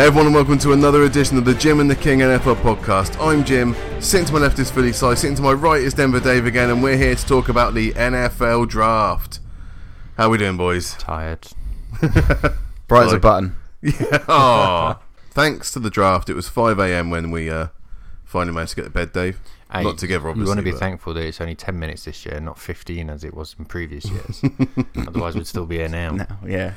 Hey everyone, and welcome to another edition of the Jim and the King NFL podcast. I'm Jim. Sitting to my left is Philly Si. Sitting to my right is Denver Dave again, and we're here to talk about the NFL draft. How we doing, boys? Tired. Bright as a button. Yeah. Aw. Thanks to the draft, it was 5 a.m. when we uh, finally managed to get to bed, Dave. Hey, Not together, obviously. You want to be but- thankful that it's only 10 minutes this year, not 15 as it was in previous years. Otherwise, we'd still be here now. No, yeah.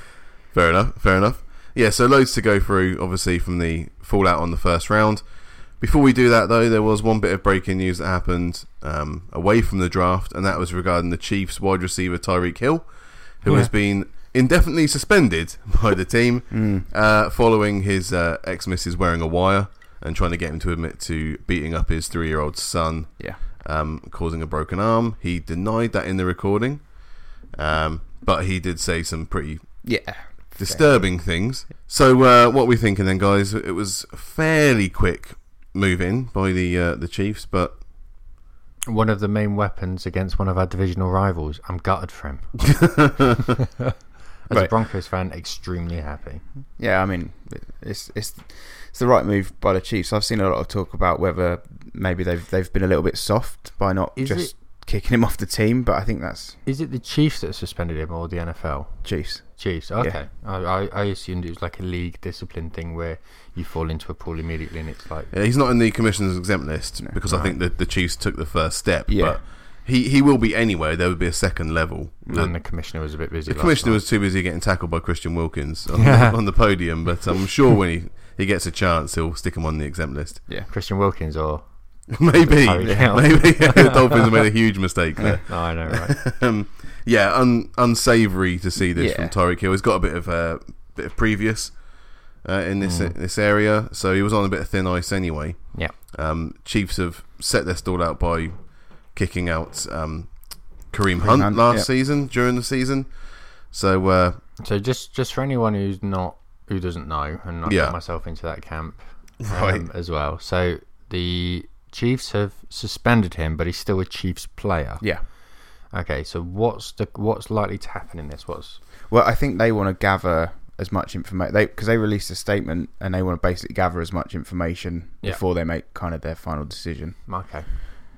Fair enough. Fair enough. Yeah, so loads to go through, obviously, from the fallout on the first round. Before we do that, though, there was one bit of breaking news that happened um, away from the draft, and that was regarding the Chiefs wide receiver Tyreek Hill, who Yeah. has been indefinitely suspended by the team Mm. uh, following his uh, ex missus wearing a wire and trying to get him to admit to beating up his three year old son, Yeah. um, causing a broken arm. He denied that in the recording, um, but he did say some pretty Yeah. Disturbing things. So, uh, what are we thinking then, guys? It was fairly quick move in by the uh, the Chiefs, but One of the main weapons against one of our divisional rivals. I'm gutted for him. As a Broncos fan, extremely happy. Yeah, I mean, it's it's it's the right move by the Chiefs. I've seen a lot of talk about whether maybe they've they've been a little bit soft by not Is just kicking him off the team, but I think that's Is it the Chiefs that suspended him or the NFL? Chiefs. Chiefs. Okay. I, I, I assumed it was like a league discipline thing where you fall into a pool immediately and it's like, uh, he's not in the commissioner's exempt list No. because I think that the Chiefs took the first step. Yeah. But he, he will be anyway. There would be a second level. The, and the commissioner was a bit busy. the commissioner night. was too busy getting tackled by Christian Wilkins on, the, on the podium, but I'm sure when he, he gets a chance, he'll stick him on the exempt list. Yeah. Christian Wilkins or. maybe, maybe the Dolphins made a huge mistake there. Oh, I know, right? um, yeah, un, unsavoury to see this Yeah. from Tyreek Hill. He's got a bit of uh, bit of previous uh, in this Mm. this area, so he was on a bit of thin ice anyway. Yeah. Um, Chiefs have set their stall out by kicking out um, Kareem, Kareem Hunt, Hunt, last yeah. season during the season. So uh, So just just for anyone who's not who doesn't know, and I Yeah. put myself into that camp Right. um, as well. So the Chiefs have suspended him, but he's still a Chiefs player. Yeah. Okay, so what's the what's likely to happen in this? What's Well, I think they want to gather as much information because they released a statement and they want to basically gather as much information Yeah. before they make kind of their final decision. okay?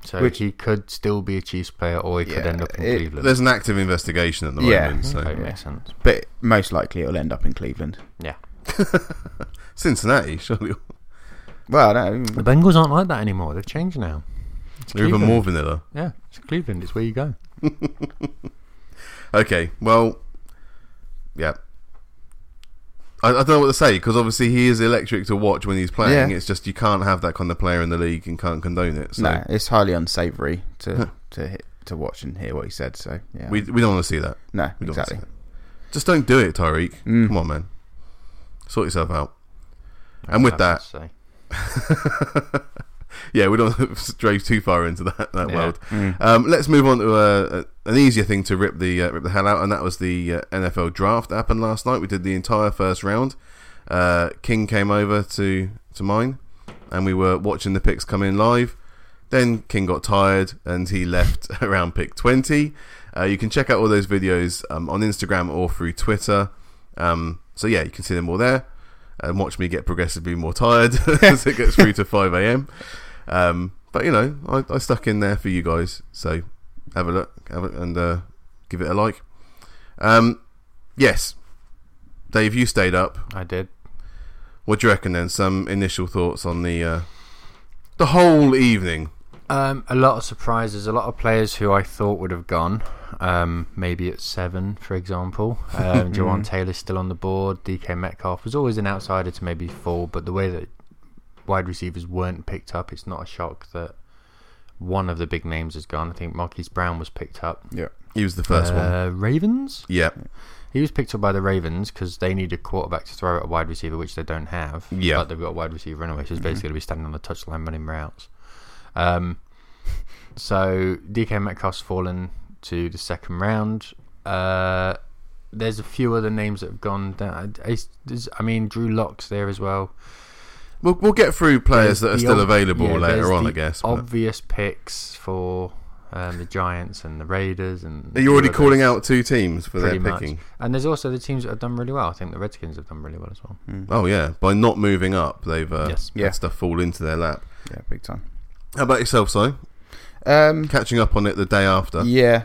So Which- he could still be a Chiefs player, or he could end up in it- Cleveland. there's an active investigation at the Yeah. moment. So okay, yeah. makes sense. But most likely it'll end up in Cleveland. Yeah, Cincinnati, surely Well, no, the Bengals aren't like that anymore. They've changed now. It's they're even Cleveland. more vanilla. Yeah, it's Cleveland. It's where you go. Okay, well, yeah. I, I don't know what to say because obviously he is electric to watch when he's playing. Yeah. It's just you can't have that kind of player in the league and can't condone it. So no, it's highly unsavoury to to hit, to watch and hear what he said. So yeah, we we don't want to see that. no, We don't exactly. Just don't do it, Tyreek. Mm. Come on, man. Sort yourself out. And with that, That's what I say. yeah, we don't stray too far into that that Yeah. world. Mm. Um, let's move on to uh, an easier thing to rip the uh, rip the hell out, and that was the uh, NFL draft that happened last night. We did the entire first round. Uh, King came over to to mine, and we were watching the picks come in live. Then King got tired and he left around pick twenty. Uh, you can check out all those videos um, on Instagram or through Twitter. Um, so yeah, you can see them all there, and watch me get progressively more tired as it gets through to five a.m. Um, but you know, I, I stuck in there for you guys, so have a look, have it, and uh, give it a like. Um, yes, Dave, you stayed up. I did. What do you reckon? Then some initial thoughts on the uh, the whole evening. Um, a lot of surprises. A lot of players who I thought would have gone. Um, maybe at seven, for example. Um, Jawaan Taylor's still on the board. DK Metcalf was always an outsider to maybe fall, but the way that wide receivers weren't picked up, it's not a shock that one of the big names has gone. I think Marquise Brown was picked up. Yeah, He was the first one. uh, Ravens. Yeah, He was picked up by the Ravens because they need a quarterback to throw at a wide receiver, which they don't have. Yeah. But they've got a wide receiver anyway, so he's basically going to be standing on the touchline running routes. Um, so DK Metcalf's fallen to the second round. Uh, there's a few other names that have gone down. I, there's- I mean, Drew Locks there as well. We'll we'll get through players There's that are still ob- available yeah, later on, the I guess. but- Obvious picks for um, the Giants and the Raiders. And Are you already calling out two teams for their Pretty much. picking? And there's also the teams that have done really well. I think the Redskins have done really well as well. Mm. Oh yeah, by not moving up, they've uh, Yes. had Yeah. stuff fall into their lap. Yeah, big time. How about yourself, Si? Um, Catching up on it the day after. yeah,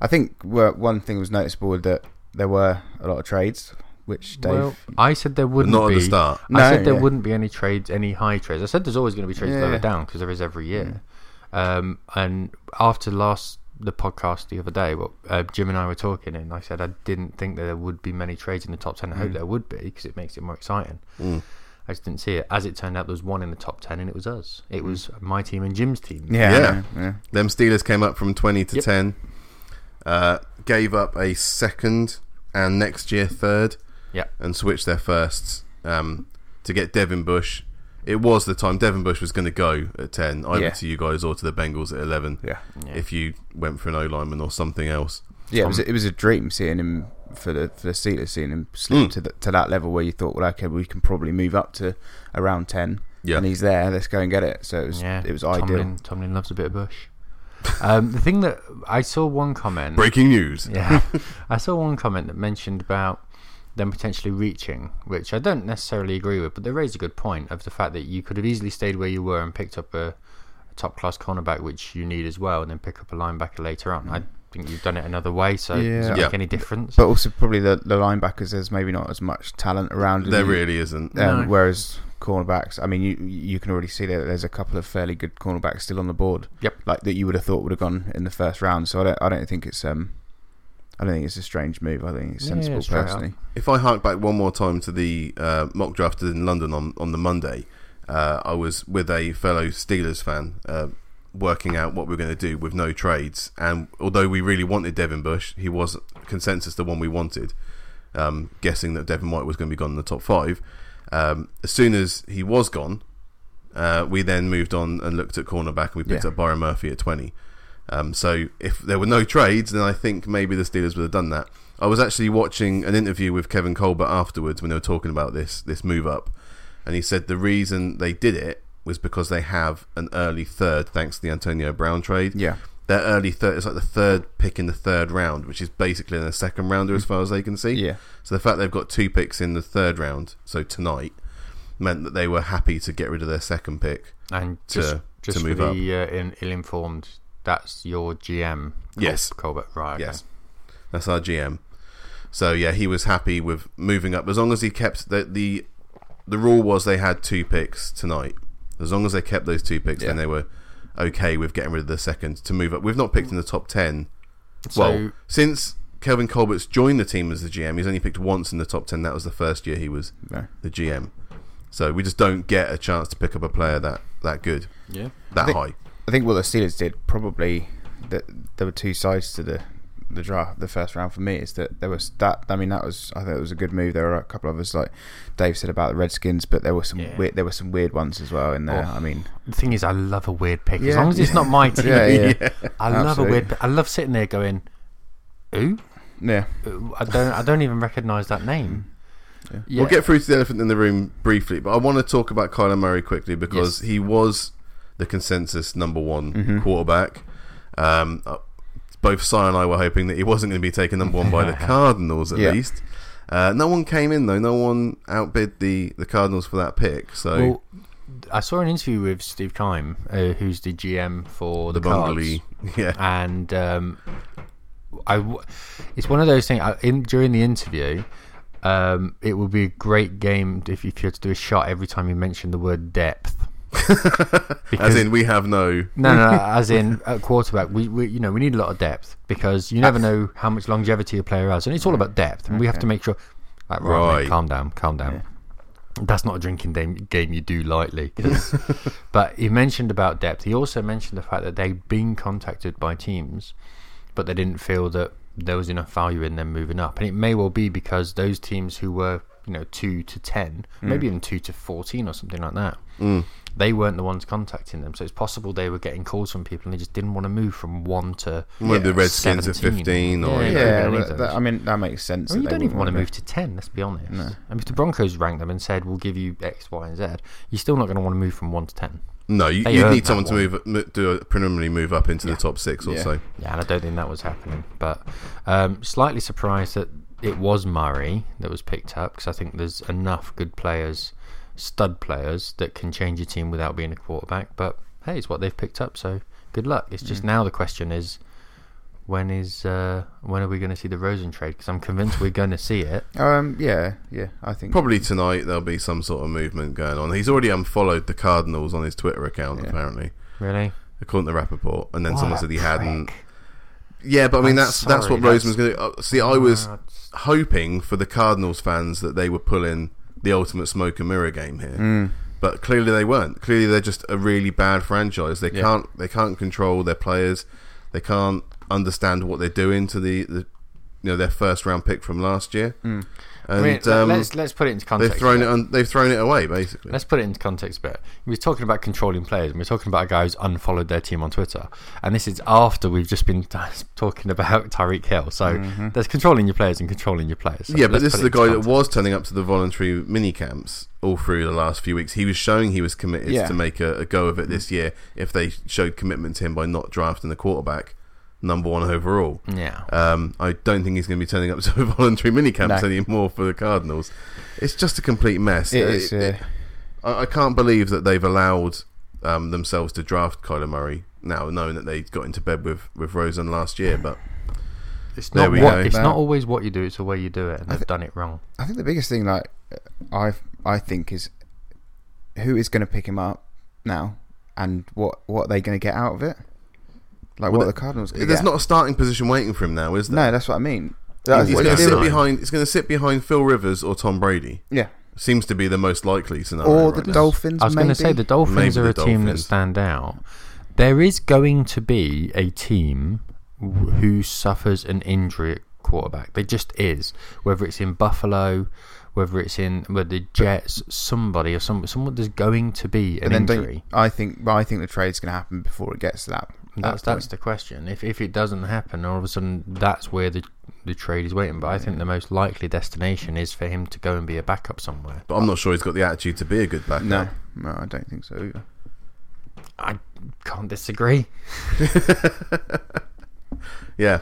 I think well, one thing was noticeable that there were a lot of trades, which Dave. Well, I said there wouldn't not be. at the start. I No, said there yeah. wouldn't be any trades, any high trades. I said there's always going to be trades Yeah. lower down because there is every year. Um, and after last the podcast the other day, well, uh, Jim and I were talking, and I said I didn't think that there would be many trades in the top ten. I hope Mm. there would be because it makes it more exciting. Mm. I just didn't see it. As it turned out, there was one in the top ten, and it was us. It was my team and Jim's team. yeah, Yeah. yeah, yeah. Them Steelers came up from 20 to Yep. 10, uh, gave up a second and next year third, Yep. and switched their firsts um, to get Devin Bush. It was the time Devin Bush was going to go at 10, either Yeah. to you guys or to the Bengals at 11, Yeah, Yeah. if you went for an O lineman or something else. yeah. It Tom- was it was a dream seeing him for the for the Steelers, seeing him slip Mm. to the, to that level where you thought, well, okay, we can probably move up to around ten, Yeah. and he's there. Let's go and get it. So it was yeah, it was ideal. Tomlin, Tomlin loves a bit of Bush. um, the thing that I saw one comment. Breaking news. Yeah, I saw one comment that mentioned about them potentially reaching, which I don't necessarily agree with, but they raised a good point of the fact that you could have easily stayed where you were and picked up a, a top class cornerback, which you need as well, and then pick up a linebacker later on. I think you've done it another way, so does Yeah. it Yeah. make any difference? But also probably the, the linebackers, there's maybe not as much talent around. There and you- really isn't. Um, No. Whereas cornerbacks, I mean, you you can already see that there's a couple of fairly good cornerbacks still on the board. Yep. Like that you would have thought would have gone in the first round. So I don't I don't think it's um I don't think it's a strange move. I think it's sensible straight up. personally. If I hark back one more time to the uh, mock draft in London on, on the Monday, uh, I was with a fellow Steelers fan uh, working out what we were going to do with no trades. And although we really wanted Devin Bush, he was consensus the one we wanted, um, guessing that Devin White was going to be gone in the top five. Um, as soon as he was gone, uh, we then moved on and looked at cornerback and we picked Yeah. up Byron Murphy at 20. Um, so if there were no trades, then I think maybe the Steelers would have done that. I was actually watching an interview with Kevin Colbert afterwards when they were talking about this this move up, and he said the reason they did it was because they have an early third thanks to the Antonio Brown trade. Yeah. Their early third is like the third pick in the third round, which is basically in the second rounder as far as they can see. Yeah. So the fact they've got two picks in the third round, so tonight, meant that they were happy to get rid of their second pick. and to- just, to move for up. the uh, in, ill-informed, that's your GM. Yes. Colbert. Right. okay. Yes, that's our GM. So yeah, he was happy with moving up as long as he kept the the the rule was they had two picks tonight. As long as they kept those two picks, then they were okay with getting rid of the second to move up. We've not picked in the top ten. So well, since Kevin Colbert's joined the team as the GM, he's only picked once in the top ten. That was the first year he was No. the GM. So we just don't get a chance to pick up a player that that good, yeah. that think- high. I think what the Steelers did probably that there were two sides to the the draft, the first round for me is that there was that. I mean, that was I think it was a good move. There were a couple of us like Dave said about the Redskins, but there were some Yeah. weird, there were some weird ones as well in there. Oh. I mean, The thing is, I love a weird pick. As long as it's not my team, Yeah, yeah. I love a weird pick. I love sitting there going, "Ooh, yeah, uh, I don't, I don't even recognise that name." Mm. Yeah. Yeah. We'll get through to the elephant in the room briefly, but I want to talk about Kyler Murray quickly because Yes. he was the consensus number one Mhm. quarterback. Um, uh, both Si and I were hoping that he wasn't going to be taken number one by the Cardinals at Yeah. least. Uh, no one came in though. No one outbid the, the Cardinals for that pick. So Well, I saw an interview with Steve Keim, uh, who's the GM for the the, Cards, yeah, and um, I, w- it's one of those things. I- In during the interview, um, it would be a great game if you had to do a shot every time you mentioned the word depth. as in we have no. No, no, no as in at quarterback, we, we you know we need a lot of depth because you never know how much longevity a player has, and it's all about depth, and we have to make sure. Like, right, mate, calm down, calm down. That's not a drinking game, game you do lightly. but he mentioned about depth. He also mentioned the fact that they'd been contacted by teams, but they didn't feel that there was enough value in them moving up, and it may well be because those teams who were you know two to ten, maybe even two to fourteen or something like that Mm. they weren't the ones contacting them. So it's possible they were getting calls from people and they just didn't want to move from one to. One of the Redskins at fifteen, or Yeah, you know, yeah. yeah. any but of those. that- I mean, that makes sense. I mean, that you they don't even want to move to 10, let's be honest. No. I mean, if the Broncos ranked them and said, we'll give you X, Y, and Z, you're still not going to want to move from 1 to 10. No, you, you need someone to one. move, do a preliminary move up into Yeah. the top six or Yeah. so. Yeah, and I don't think that was happening. But um, slightly surprised that it was Murray that was picked up because I think there's enough good players, stud players, that can change a team without being a quarterback. But hey, it's what they've picked up, so good luck. It's Mm. just now the question is. When is uh, when are we going to see the Rosen trade? Because I'm convinced we're going to see it. Um, yeah, yeah. I think Probably tonight there'll be some sort of movement going on. He's already unfollowed the Cardinals on his Twitter account, Yeah. apparently, Really? according to the Rapoport. And then What someone said he hadn't. Yeah, but I mean I'm that's that's what that's- Roseman's going to. Uh, see, I was Uh, hoping for the Cardinals fans that they were pulling the ultimate smoke and mirror game here, Mm. but clearly they weren't. Clearly they're just a really bad franchise. They Yeah. can't they can't control their players. They can't understand what they're doing to the, the you know their first round pick from last year. Mm. I And mean, let- um, let's let's put it into context. they've thrown it on. They've thrown it away basically. Let's put it into context a bit. We're talking about controlling players, and we're talking about a guy who's unfollowed their team on Twitter. And this is after we've just been talking about Tyreek Hill. So there's controlling your players and controlling your players. So yeah, but this is the guy that was turning up to the voluntary mini camps all through the last few weeks. He was showing he was committed Yeah. to make a, a go of it this year if they showed commitment to him by not drafting the quarterback number one overall. Yeah. Um, I don't think he's going to be turning up to voluntary mini camps No. anymore for the Cardinals. It's just a complete mess. It Uh, is. it- Uh, I, I can't believe that they've allowed um, themselves to draft Kyler Murray now, knowing that they got into bed with with Rosen last year. But It's There not we what, go. It's No. not always what you do; it's the way you do it, and I they've thi- done it wrong. I think the biggest thing, like, I I think is who is going to pick him up now, and what what are they going to get out of it? Like Well, what the- the Cardinals. Gonna there's get? not a starting position waiting for him now, is there? No, that's what I mean. He's, That's he's going to sit behind. He's going to sit behind Phil Rivers or Tom Brady. Yeah, Seems to be the most likely scenario. or right the now. Dolphins. I was going to say the Dolphins Maybe are the a team that stand out. There is going to be a team who suffers an injury at quarterback. There just is. Whether it's in Buffalo, whether it's in with the Jets, somebody or some someone. There's going to be an But then injury. I think. I think the trade's going to happen before it gets to that. That's that's the question. If if it doesn't happen, all of a sudden that's where the the trade is waiting. But I think the most likely destination is for him to go and be a backup somewhere. But I'm not sure he's got the attitude to be a good backup. No, no, I don't think so either. I can't disagree. Yeah.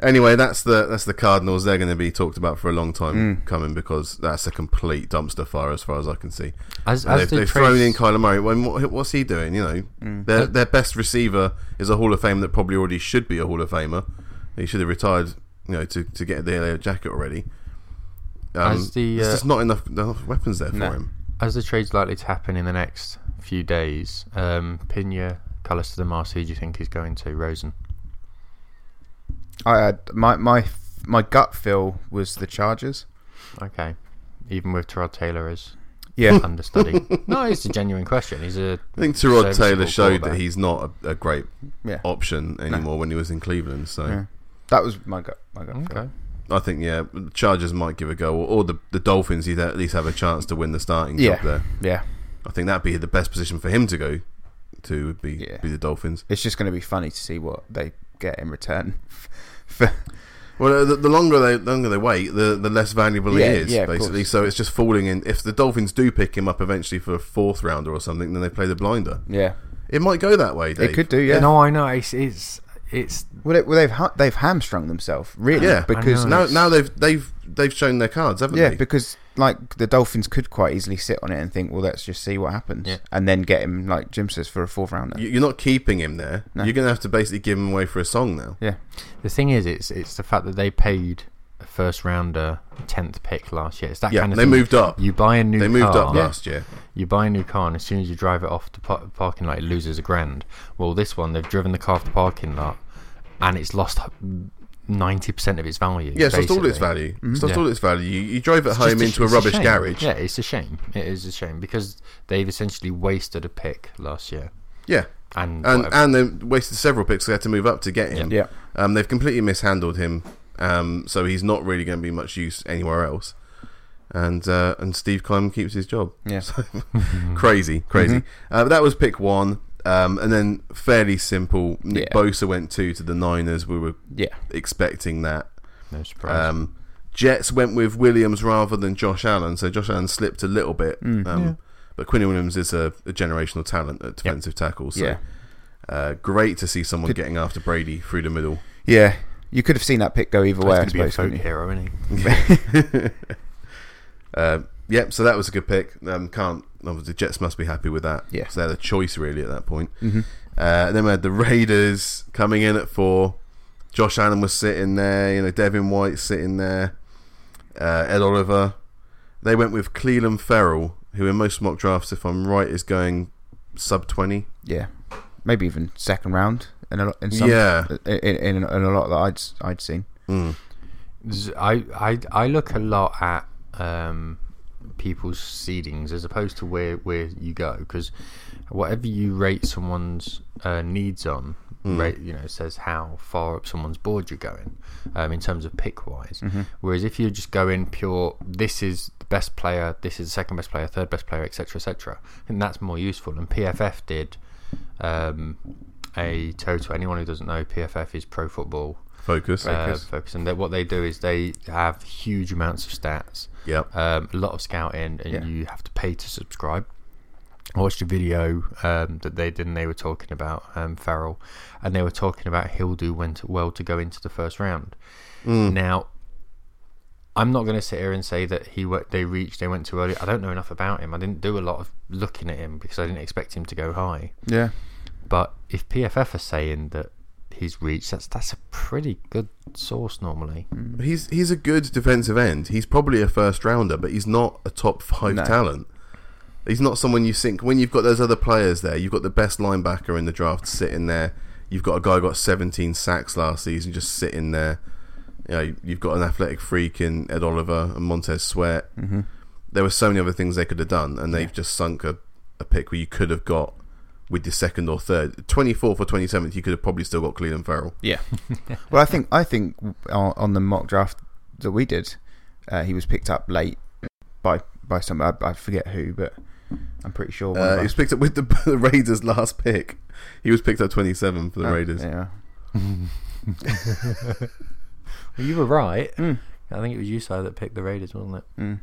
Anyway, that's the that's the Cardinals. They're going to be talked about for a long time Mm. coming because that's a complete dumpster fire as far as I can see. As, as they've they've thrown in trades- Kyler Murray. When, what, what's he doing? You know, Mm. their Uh, their best receiver is a Hall of Fame that probably already should be a Hall of Famer. He should have retired, you know, to, to get the LA jacket already. Um, As the, there's uh, just not enough, enough weapons there for No. him. as the trade's likely to happen in the next few days, um, Pina, colours to the Mars, do you think he's going to Rosen? I had my my my gut feel was the Chargers. Okay, even with Tyrod Taylor as Yeah, understudy. no, it's a genuine question. He's a I think Tyrod Taylor showed that he's not a, a great yeah, option anymore when he was in Cleveland. So yeah. That was my gut. My gut. feel. Okay. I think yeah, the Chargers might give a go, or, or the the Dolphins. He'd at least have a chance to win the starting Yeah. job there. Yeah, I think that'd be the best position for him to go to. Would be Yeah. be the Dolphins. it's just going to be funny to see what they get in return. For, Well, the, the longer they the longer they wait, the the less valuable Yeah, he is, yeah, basically. course. So it's just falling in. If the Dolphins do pick him up eventually for a fourth rounder or something, then they play the blinder. yeah, It might go that way. Dave. it could do. Yeah. No, I know. It's it's it's Well, they, well, they've ha- they've hamstrung themselves really. Yeah, because Now, Nice. now they've they've they've shown their cards, haven't yeah, they? Yeah, because like the Dolphins could quite easily sit on it and think, well, let's just see what happens, Yeah. and then get him like Jim says for a fourth rounder. You- You're not keeping him there. No. You're going to have to basically give him away for a song now. yeah, the thing is, it's it's the fact that they paid a first rounder, tenth pick last year. It's that Yeah, kind of they thing. moved up. You buy a new They moved up last year. You buy a new car, and as soon as you drive it off the par- parking lot, it loses a grand. Well, this one, they've driven the car off the parking lot, and it's lost ninety percent of its value. Yeah, it's lost all its value. Mm-hmm. It's lost Yeah. all its value. You, you drove it It's home just into a rubbish shame. garage. Yeah, it's a shame. It is a shame because they've essentially wasted a pick last year, Yeah. and, And whatever. and they wasted several picks. They had to move up to get him. yeah, Um, they've completely mishandled him. Um, so he's not really going to be much use anywhere else. And uh, and Steve Kleiman keeps his job. yeah. Crazy, crazy. Mhm. Uh, but that was pick one. Um, and then fairly simple. Nick Yeah. Bosa went two to the Niners. We were yeah. expecting that. no surprise. Um, Jets went with Williams rather than Josh Allen, so Josh Allen slipped a little bit. Mm. Um, But Quinn Williams is a, a generational talent at defensive tackle. So Yeah. uh, great to see someone Could- getting after Brady through the middle. Yeah, you could have seen that pick go either way. I He's going to suppose. be a folk hero, isn't he? Uh, yep, so that was a good pick. Um, can't obviously Jets must be happy with that. Yeah. so they had a choice really at that point. Mhm. Uh, then we had the Raiders coming in at four. Josh Allen was sitting there. You know, Devin White sitting there. Uh, Ed Oliver. They went with Clelin Ferrell, who in most mock drafts, if I'm right, is going sub twenty. Yeah, maybe even second round in a lot. In some, Yeah. in, in, in a lot that I'd I'd seen. Mm. Z- I, I, I look a lot at um, people's seedings as opposed to where, where you go because whatever you rate someone's uh, needs on, rate you know says how far up someone's board you're going um, in terms of pick wise. Whereas if you're just going pure, this is the best player, this is the second best player, third best player, etc., etc., and that's more useful. And PFF did um, a total. Anyone who doesn't know, PFF is Pro Football Focus. uh, focus. And what they do is they have huge amounts of stats, Yep. um, a lot of scouting, and Yeah. you have to pay to subscribe. I watched a video um, that they did, and they were talking about um, Ferrell, and they were talking about he'll do well to go into the first round. Mm. Now, I'm not going to sit here and say that he they reached, they went too early. I don't know enough about him. I didn't do a lot of looking at him because I didn't expect him to go high. Yeah, But if PFF are saying that he's reached, that's that's a pretty good source normally. He's he's a good defensive end. He's probably a first rounder, but he's not a top five No. talent. He's not someone you think when you've got those other players there. You've got the best linebacker in the draft sitting there. You've got a guy who got 17 sacks last season just sitting there. You know, you've got an athletic freak in Ed Oliver and Montez Sweat. mm-hmm. There were so many other things they could have done, and they've just sunk a, a pick where you could have got with the second or third. 24th or 27th, you could have probably still got Clelin Ferrell. yeah. well, I think I think on, on the mock draft that we did, uh, he was picked up late by by some I, I forget who, but I'm pretty sure. one Uh, of he was picked up with the, the Raiders' last pick. He was picked up 27 for the Oh, Raiders. Yeah. Well, you were right. Mm. I think it was you, side that picked the Raiders, wasn't it? Mm.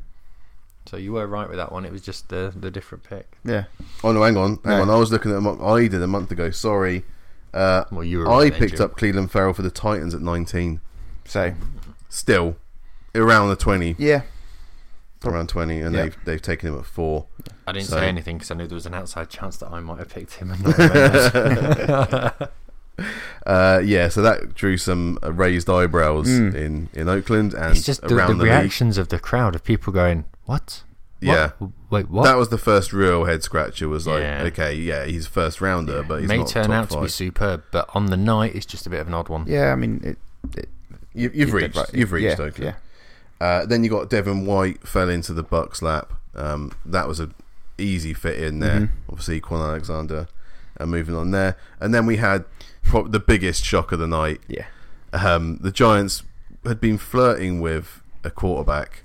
So you were right with that one. It was just the the different pick. Yeah. Oh no, hang on, hang No. on. I was looking at a mock I did a month ago. Sorry, uh, Well, you were. I right picked Jim. up Clelin Ferrell for the Titans at 19. So Still around the 20, yeah, around 20, and Yeah. they've they've taken him at four. I didn't so- say anything because I knew there was an outside chance that I might have picked him. And. Uh, yeah, so that drew some uh, raised eyebrows Mm. in in Oakland and it's just the, the around the, league. reactions of the crowd of people going, "What? Yeah, What? Wait, what?" that was the first real head scratcher. Was like, Yeah. okay, yeah, he's first rounder, but he's may not turn top out to be five. superb, but on the night, it's just a bit of an odd one. yeah. I mean, it, it, You, you've you did reached, right. you've reached yeah, Oakland. Yeah. Uh, then you got Devin White fell into the Bucks lap. Um, that was a easy fit in there. Mhm. Obviously, Kwon Alexander uh, moving on there, and then we had pro- the biggest shock of the night. Yeah. Um, the Giants had been flirting with a quarterback,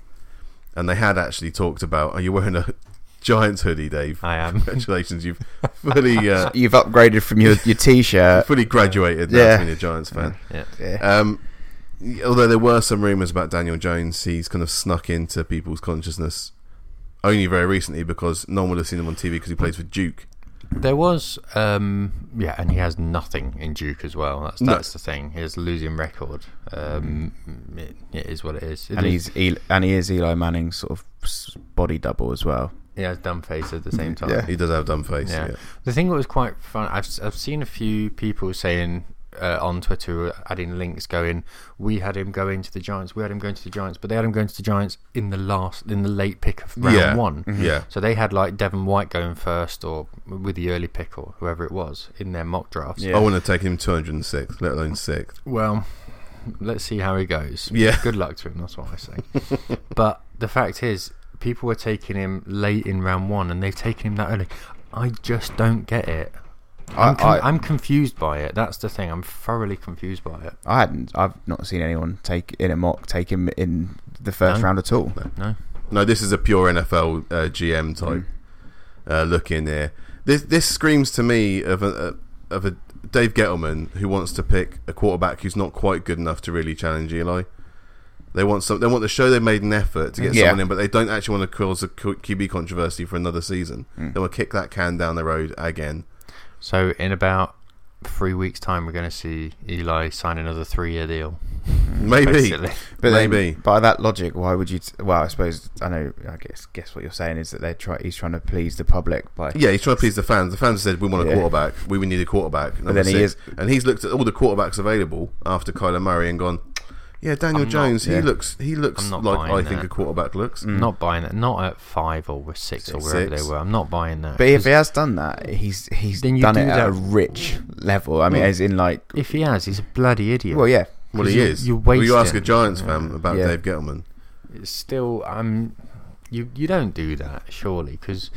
and they had actually talked about. Are you wearing a Giants hoodie, Dave? I am. Congratulations, you've fully uh, You've upgraded from your your t-shirt. fully graduated now yeah. to being a Giants fan. yeah. Yeah. Um, although there were some rumours about Daniel Jones, he's kind of snuck into people's consciousness only very recently because no one would have seen him on TV because he plays for Duke. There was, um, yeah, and he has nothing in Duke as well. That's No. that's the thing. He has losing record. Um, it, it is what it is. It and is- he's Eli, and he is Eli Manning's sort of s- body double as well. he has dumb face at the same time. Yeah. He does have dumb face. Yeah. Yeah. The thing that was quite fun, I've I've seen a few people saying uh, on Twitter adding links going, we had him going to the Giants, we had him going to the Giants, but they had him going to the Giants in the last, in the late pick of round Yeah. one. Yeah. So they had like Devin White going first, or with the early pick, or whoever it was in their mock drafts. Yeah. I want to take him 206, let alone sixth. Well, let's see how he goes. Yeah. Good luck to him. That's what I say. but the fact is, people were taking him late in round one, and they've taken him that early. I just don't get it. I'm, I, I, I'm confused by it. That's the thing. I'm thoroughly confused by it. I hadn't. I've not seen anyone take in a mock take him in the first No. round at all. No, No, this is a pure NFL uh, GM type uh, look in here. This this screams to me of a, a of a Dave Gettleman who wants to pick a quarterback who's not quite good enough to really challenge Eli. They want some. They want to show they made an effort to get Yeah. someone in, but they don't actually want to cause a Q- QB controversy for another season. Mm. They will kick that can down the road again. So in about three weeks' time, we're going to see Eli sign another three-year deal. Maybe, basically. But then, maybe. by that logic, why would you? T- well, I suppose I know. I guess guess what you're saying is that they try. He's trying to please the public by. Yeah, he's trying to please the fans. The fans said we want a Yeah. quarterback. We would need a quarterback. But then he six. is- and he's looked at all the quarterbacks available after Kyler Murray and gone. Yeah, Daniel I'm not- Jones. yeah. he looks. He looks not like buying I think that. a quarterback looks. Mm. Not buying that. Not at five or six or Six. wherever they were. I'm not buying that. But if he has done that, he's he's Then done do it at that- a rich level. I mean, Mm. as in like, if he has, he's a bloody idiot. well, yeah, Well, he you- is. you well, you ask a it. Giants fan about Yeah. Dave Gettleman. It's still, um, you you don't do that surely because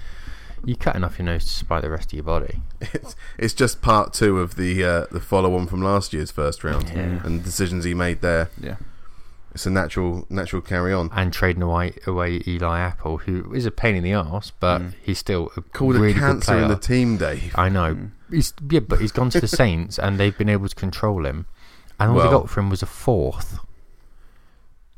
you're cutting off your nose to spite the rest of your body. It's, it's just part two of the uh, the follow on from last year's first round Yeah. and the decisions he made there. yeah. It's a natural natural carry on. And trading away away Eli Apple, who is a pain in the ass, but Mm. he's still a Called really a good cancer player. in the team, Dave. I know. Mm. He's yeah, but he's gone to the Saints and they've been able to control him. And all Well- they got for him was a fourth.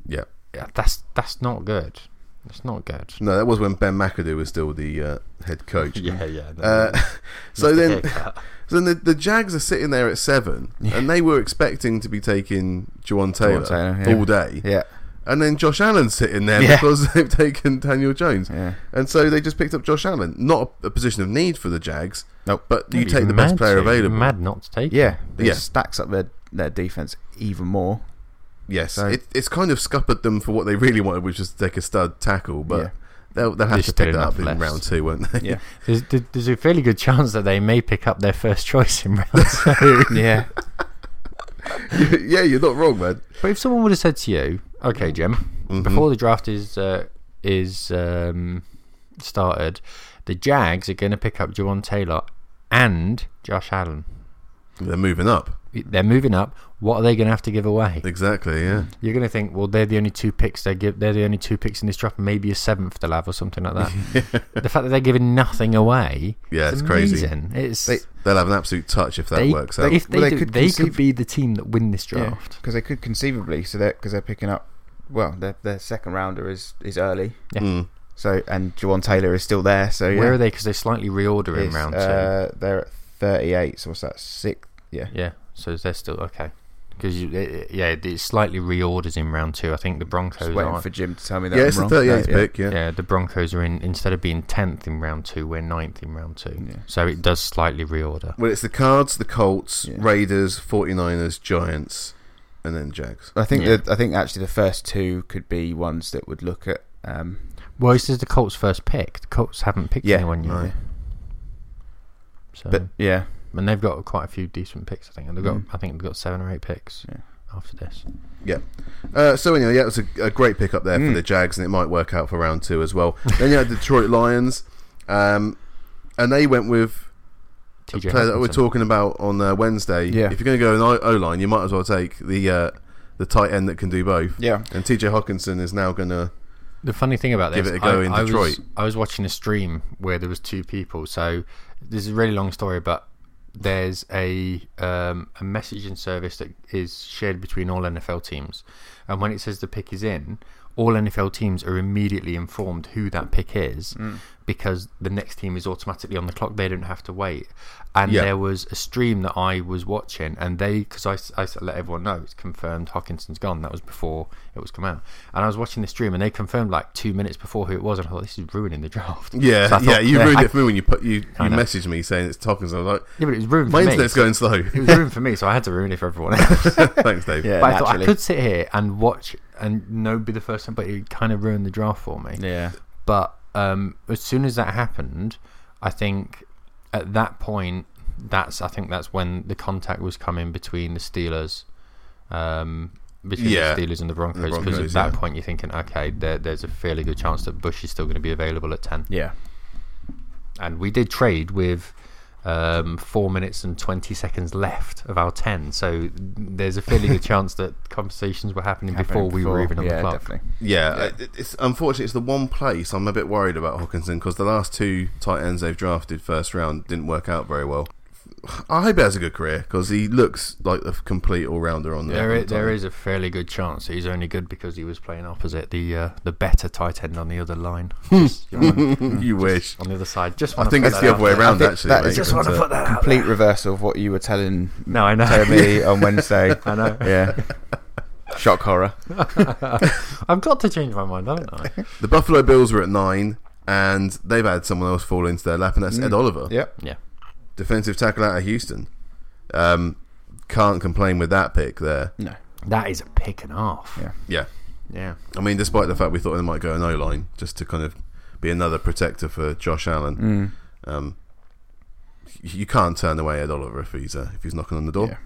Yeah. Yeah, that's that's not good. It's not good. No, that was when Ben McAdoo was still the uh, head coach. Yeah, yeah. no, Uh, so then, so then the, the Jags are sitting there at seven, Yeah. and they were expecting to be taking Jawaan Taylor, Taylor, yeah. all day, Yeah, and then Josh Allen's sitting there Yeah. because they've taken Daniel Jones, yeah. and so they just picked up Josh Allen. Not a, a position of need for the Jags, Nope. but you You'd take the best player to. available. Mad not to take. Yeah, it Yeah. stacks up their their defense even more. Yes, So- it, it's kind of scuppered them for what they really wanted, which was to take a stud tackle, but Yeah. they'll, they'll have There's to still pick that up enough in round two, won't they? Yeah, There's, there's a fairly good chance that they may pick up their first choice in round two. yeah. yeah, you're not wrong, man. But if someone would have said to you, "Okay, Jim, Mhm. before the draft is uh, is um, started, the Jags are going to pick up Jawaan Taylor and Josh Allen. They're moving up. They're moving up. What are they going to have to give away? Exactly, yeah. You're going to think, well, they're the only two picks they give. They're the only two picks in this draft. Maybe a seventh they'll have or something like that. the fact that they're giving nothing away, Yeah, it's it's crazy. amazing. It's They- They'll have an absolute touch if that they- works out. if they, Well, they could they could be the team that win this draft. because they could conceivably. So that because they're picking up. Well, their their second rounder is is early. Yeah. Mm. So and Jawaan Taylor is still there. So yeah. Where are they? Because they're slightly reordering round two. uh, They're at thirty eight. So what's that? Six. Yeah. Yeah, so they're still okay. Because yeah, it slightly reorders in round two. I think the Broncos Just waiting are. for Jim to tell me that. Yeah, I'm it's the 38th No, yeah. pick, yeah. yeah, the Broncos are in instead of being tenth in round two, we're ninth in round two. Yeah. So it does slightly reorder. Well, it's the Cards, the Colts, Yeah. Raiders, 49ers, Giants, and then Jags. I think Yeah. that I think actually the first two could be ones that would look at. Um, Well, this is the Colts' first pick. The Colts haven't picked Yeah, anyone yet. no. So, but yeah, and they've got quite a few decent picks. I think and they've got. Mm. I think they've got seven or eight picks Yeah. after this. Yeah. Uh, so anyway, yeah, it was a, a great pick up there for Mm. the Jags, and it might work out for round two as well. then you had the Detroit Lions, um, and they went with a TJ player that we we're talking about on uh, Wednesday. Yeah. If you're going to go an O line, you might as well take the uh, the tight end that can do both. yeah, And TJ Hockenson is now going to. The funny thing about this, Give it a go I, in I Was, Detroit. I was watching a stream where there was two people. So this is a really long story, but there's a um, a messaging service that is shared between all NFL teams, and when it says the pick is in, all NFL teams are immediately informed who that pick is Mm. because the next team is automatically on the clock. They don't have to wait. And Yeah. there was a stream that I was watching, and they, because I let everyone know it's confirmed Hockenson's gone. That was before it was come out. And I was watching the stream, and they confirmed like two minutes before who it was. And I thought, this is ruining the draft. Yeah, So I yeah, you yeah, ruined I- it for me when you put you, you know. messaged me saying it's Hockenson. I was like, Yeah, but it was ruined my for me. internet's so- going slow. It was ruined for me, so I had to ruin it for everyone else. Thanks, Dave. yeah. but I thought I could sit here and watch and no be the first time, but it kind of ruined the draft for me. Yeah, But um, as soon as that happened, I think at that point, that's I think that's when the contact was coming between the Steelers, um, between Yeah. the Steelers and the Broncos. Because at that yeah. point, you're thinking, okay, there, there's a fairly good chance that Bush is still going to be available at ten. yeah, And we did trade with. Um, four minutes and twenty seconds left of our ten, so there's a fairly good chance that conversations were happening, before Happening we were even on yeah, the clock. Definitely. Yeah, Yeah. it- it's unfortunately it's the one place I'm a bit worried about Hockenson because the last two tight ends they've drafted first round didn't work out very well. I hope he has a good career because he looks like a complete all rounder on there. There is, there is a fairly good chance he's only good because he was playing opposite the uh, the better tight end on the other line. Just, you know, you wish. on the other side. Just I think it's the other way around, actually. that Just want to put that out Complete there. reversal of what you were telling No, I know. telling me on Wednesday. I know. Yeah. Shock horror. I've got to change my mind, haven't I? The Buffalo Bills were at nine, and they've had someone else fall into their lap, and that's Ed Mm. Oliver, Yep. Yeah. Defensive tackle out of Houston. Um, can't complain with that pick there. No. That is a pick and a half. Yeah. Yeah, Yeah. I mean, despite the fact we thought they might go an O line just to kind of be another protector for Josh Allen, Mm. um, you can't turn away Ed Oliver if he's uh, if he's knocking on the door. Yeah.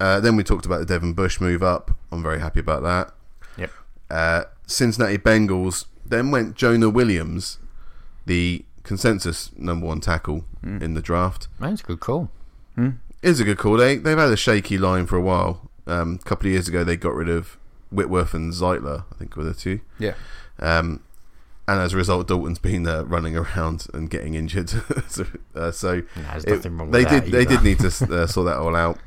Uh, then we talked about the Devin Bush move up. I'm very happy about that. Yep. Uh, Cincinnati Bengals then went Jonah Williams, the consensus number one tackle Mm. in the draft. That's a good call. Mm. Is a good call. They they've had a shaky line for a while. Um, a couple of years ago, they got rid of Whitworth and Zeitler. I think were the two. Yeah. Um, and as a result, Dalton's been uh, running around and getting injured. so, uh, so No, there's it- nothing wrong they with did that they did need to uh, sort that all out.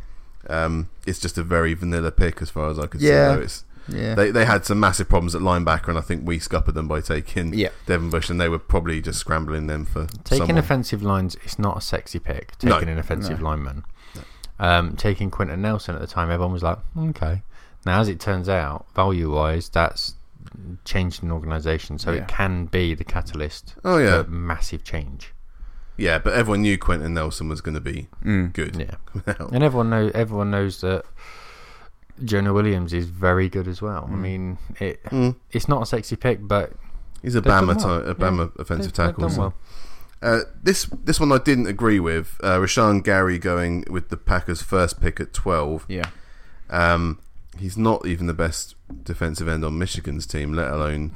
Um, it's just a very vanilla pick as far as I could Yeah. see. Though. It's, Yeah. they they had some massive problems at linebacker, and I think we scuppered them by taking yeah. Devin Bush, and they were probably just scrambling them for Taking someone. offensive lines, it's not a sexy pick. No. Taking an offensive No. lineman. Um, taking Quenton Nelson at the time, everyone was like, okay. Now, as it turns out, value wise, that's changed an organisation, so Yeah. it can be the catalyst Oh yeah, for massive change. yeah, but everyone knew Quenton Nelson was going to be Mm. good. Yeah, and everyone know everyone knows that Jonah Williams is very good as well. I Mm. mean, it Mm. it's not a sexy pick, but He's a They've Bama, well. a Bama offensive they've- they've tackle. done so- well. Uh, this this one I didn't agree with. Uh, Rashan Gary going with the Packers' first pick at twelve. Yeah. Um, he's not even the best defensive end on Michigan's team, let alone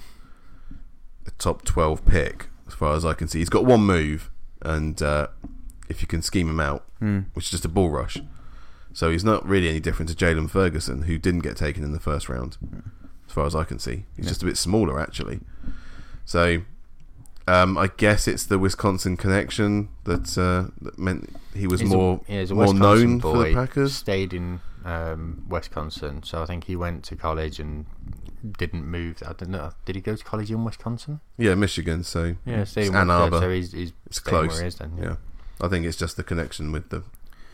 a top twelve pick, as far as I can see. He's got one move, and uh, if you can scheme him out, Mm. which is just a bull rush, so he's not really any different to Jaylon Ferguson, who didn't get taken in the first round, as far as I can see. He's Yeah. just a bit smaller, actually. So. Um, I guess it's the Wisconsin connection that, uh, that meant he was He's a- more yeah, a more known for the boy, Packers. Stayed in um, Wisconsin, so I think he went to college and didn't move. I don't know. Did he go to college in Wisconsin? Yeah, Michigan. So Yeah, stayed in Ann Arbor. So he's, he's It's close. Is then, Yeah. I think it's just the connection with the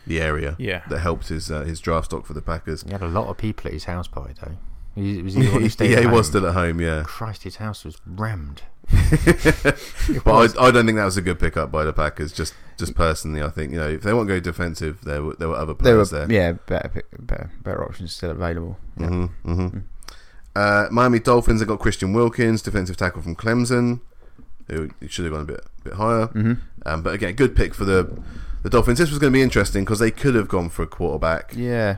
the area Yeah. that helped his uh, his draft stock for the Packers. He had a lot of people at his house party though. He, was he the one yeah, at he was still at home. Yeah, Christ, his house was rammed. but I, I don't think that was a good pickup by the Packers. Just just personally, I think you know if they want to go defensive, there were there were other There were players there. yeah better, better better options still available. Yeah. hmm hmm Mm. Uh, Miami Dolphins have got Christian Wilkins, defensive tackle from Clemson, who should have gone a bit bit higher. hmm Um, but again, good pick for the the Dolphins. This was going to be interesting because they could have gone for a quarterback. Yeah.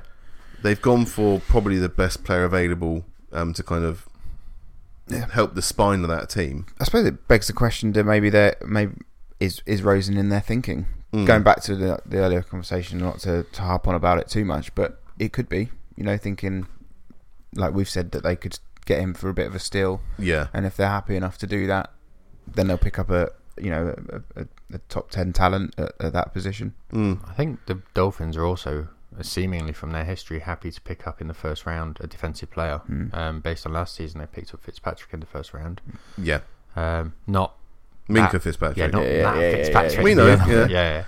They've gone for probably the best player available um, to kind of Yeah. help the spine of that team. I suppose it begs the question: Do maybe they maybe is is Rosen in their thinking? Mm. Going back to the the earlier conversation, not to, to harp on about it too much, but it could be. You know, thinking like we've said that they could get him for a bit of a steal, Yeah, and if they're happy enough to do that, then they'll pick up a you know a, a, a top ten talent at, at that position. mm. I think the Dolphins are also, uh, seemingly from their history, happy to pick up in the first round a defensive player. Mm. Um, based on last season, they picked up Fitzpatrick in the first round. yeah. Um, not Minkah That- Fitzpatrick. yeah, not Yeah, yeah, that yeah, yeah, Fitzpatrick. yeah. We know, yeah. yeah. yeah.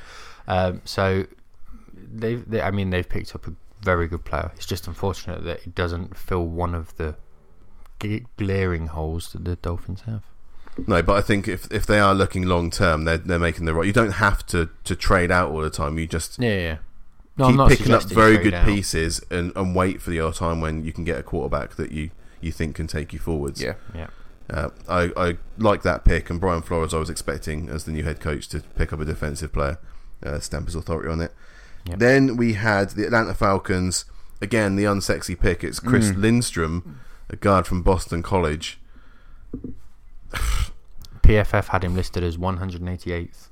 Um, so they've, they, I mean, they've picked up a very good player. It's just unfortunate that it doesn't fill one of the glaring holes that the Dolphins have. No, but I think if if they are looking long term, they're they're making the right. You don't have to to trade out all the time. You just Yeah, yeah. No, keep picking up very good out. pieces and, and wait for the time when you can get a quarterback that you, you think can take you forwards. Yeah, Yeah. Uh, I, I like that pick, and Brian Flores, I was expecting as the new head coach to pick up a defensive player, uh, stamp his authority on it. Yep. Then we had the Atlanta Falcons, again, the unsexy pick. It's Chris Mm. Lindstrom, a guard from Boston College. PFF had him listed as 188th.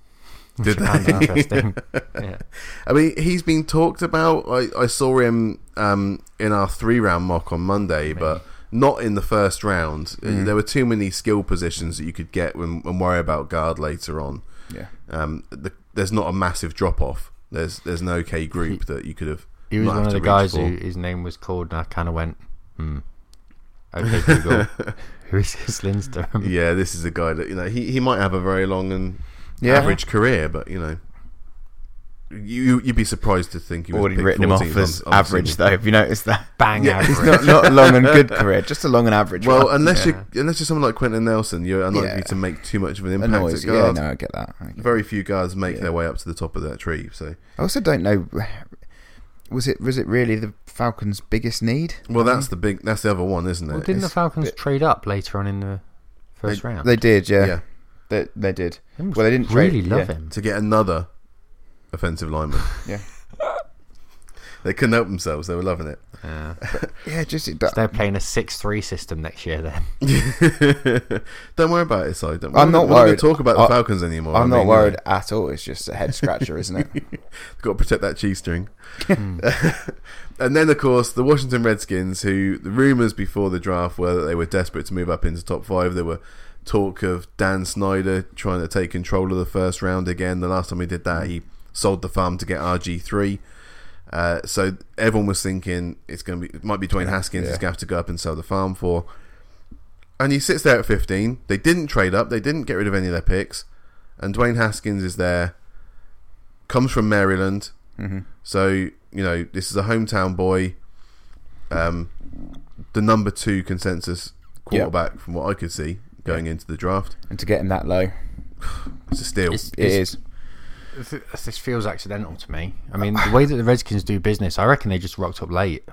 Did I they? interesting. yeah. I mean, he's been talked about. I, I saw him um, in our three round mock on Monday, but not in the first round. Uh, Mm. There were too many skill positions that you could get and, and worry about guard later on. yeah, Um, the, there's not a massive drop off There's there's an okay group that you could have. He was one of the guys for. who his name was called, and I kind of went, hmm. Okay, Google. Who is this Lindstrom? Yeah, this is a guy that you know he, he might have a very long and Yeah. average career, but you know, you you'd be surprised to think he Already picked written him off 14th as on- on average, Sydney. though. Have you noticed that? Bang Yeah, average. Not, not a long and good career, just a long and average. Well, one. unless Yeah. you unless you're someone like Quenton Nelson, you're unlikely Yeah. to make too much of an impact Annoys. at Yeah, no, I get that. I, get Very few guards make Yeah. their way up to the top of that tree. So, I also don't know. Was it was it really the Falcons' biggest need? well, that's the big that's the other one, isn't it? Well, didn't the Falcons it- trade up later on in the first round? They did, yeah. yeah, They, they did. They well, they didn't really trade- love yeah. him. to get another offensive lineman. Yeah. They couldn't help themselves. They were loving it. Yeah. Yeah, just it, So they're playing a six-three system next year. Then don't worry about it, Si. Don't, I'm we're not worried. Talk about the I- Falcons anymore. I'm I not worried you at all. It's just a head scratcher, isn't it? know, got to protect that cheese string. Hmm. and then, of course, the Washington Redskins, who the rumours before the draft were that they were desperate to move up into top five. There were talk of Dan Snyder trying to take control of the first round again. The last time he did that, he sold the farm to get RG three. Uh, so everyone was thinking it's going to be, it might be Dwayne Haskins Yeah. is going to have to go up and sell the farm for. And he sits there at 15. They didn't trade up. They didn't get rid of any of their picks. And Dwayne Haskins is there. Comes from Maryland. hmm So, you know, this is a hometown boy. Um, the number two consensus quarterback from what I could see going into the draft. And to get him that low, It's a steal. It's- it is. This feels accidental to me. I mean, the way that the Redskins do business, I reckon they just rocked up late.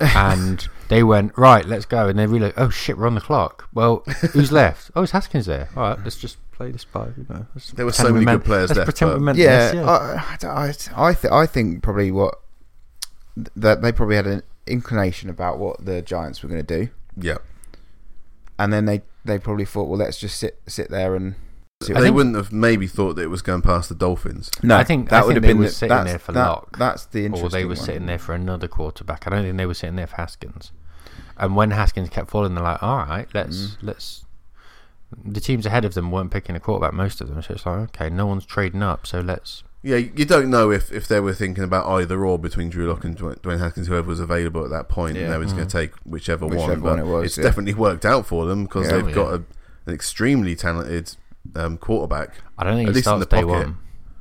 and they went right. Let's go, and they realized, oh shit, we're on the clock. Well, who's left? Oh, it's Haskins there. All right, let's just play this by. You know, There were pretend so we many meant- good players let's left, Pretend we meant Yeah, this, yeah. I, I, I, I, th- I think probably what that they probably had an inclination about what the Giants were going to do, yeah. and then they they probably thought, well, let's just sit sit there and. See They wouldn't have maybe thought that it was going past the Dolphins. No, I think- that I would think have been the- sitting that's- there for that- lock. That's the interesting. or they were one. sitting there for another quarterback. I don't think they were sitting there for Haskins. And when Haskins kept falling, they're like, "All right, let's Mm. let's." The teams ahead of them weren't picking a quarterback, most of them. So it's like, okay, no one's trading up, so let's. Yeah, you don't know if, if they were thinking about either or between Drew Lock and Dwayne Dwayne Haskins, whoever was available at that point, point, Yeah. they were just going Mm. to take whichever, Whichever one. one But it was, it's yeah. definitely worked out for them because Yeah. they've Oh, got yeah. a, an extremely talented um, quarterback. I don't think At he least in starts the day pocket. one.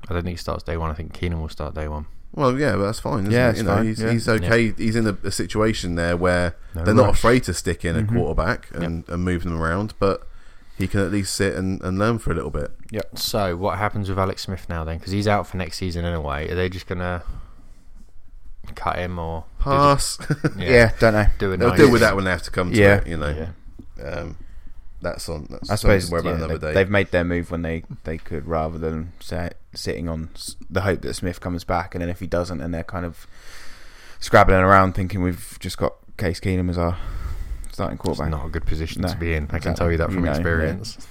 I don't think he starts day one. I think Keenum will start day one. Well, yeah, but that's fine. Isn't Yeah, it? it's you know, fine, he's, yeah. he's okay. He's in a, a situation there where No they're not rush. afraid to stick in a Mhm. quarterback and, and move them around, but he can at least sit and, and learn for a little bit. So what happens with Alex Smith now then? Because he's out for next season anyway. Are they just gonna cut him or Pass. Yeah. don't know. do it? They'll nice? deal with that when they have to come to Yeah. it. You know, Yeah. um, that's on. That's I suppose to worry about yeah, another they, day. they've made their move when they, they could, rather than say, sitting on the hope that Smith comes back, and then if he doesn't, and they're kind of scrabbling around thinking we've just got Case Keenum as our starting It's quarterback. not a good position No, to be in. I can tell you that You from know, yeah. experience.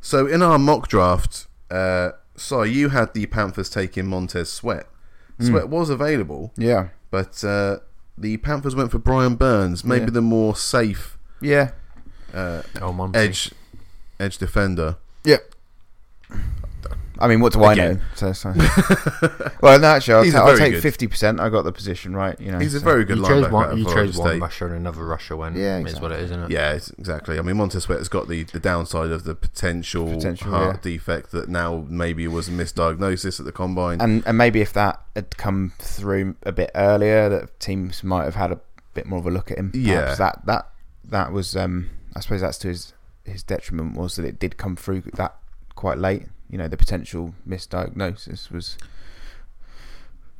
So in our mock draft, uh, so you had the Panthers taking Montez Sweat. Mm. Sweat was available, Yeah, but uh, the Panthers went for Brian Burns, maybe Yeah. the more safe yeah, uh, Oh, Monty. edge edge defender. Yeah. I mean, what do I Again. know? So, so. well, no, actually, I'll, He's ta- a I'll very take good- fifty percent. I got the position right. You know, He's a so- very good You chose linebacker. out one. of You Florida chose one State. rusher and another rusher when Yeah, is what it is, isn't it? Yeah, it's, exactly. I mean, Montez Sweat has got the, the downside of the potential, Potential, heart yeah. defect that now maybe was a misdiagnosis at the combine. and and maybe if that had come through a bit earlier, that teams might have had a bit more of a look at him. Yeah. That that that was. Um, I suppose that's to his his detriment was that it did come through that quite late. You know, the potential misdiagnosis was.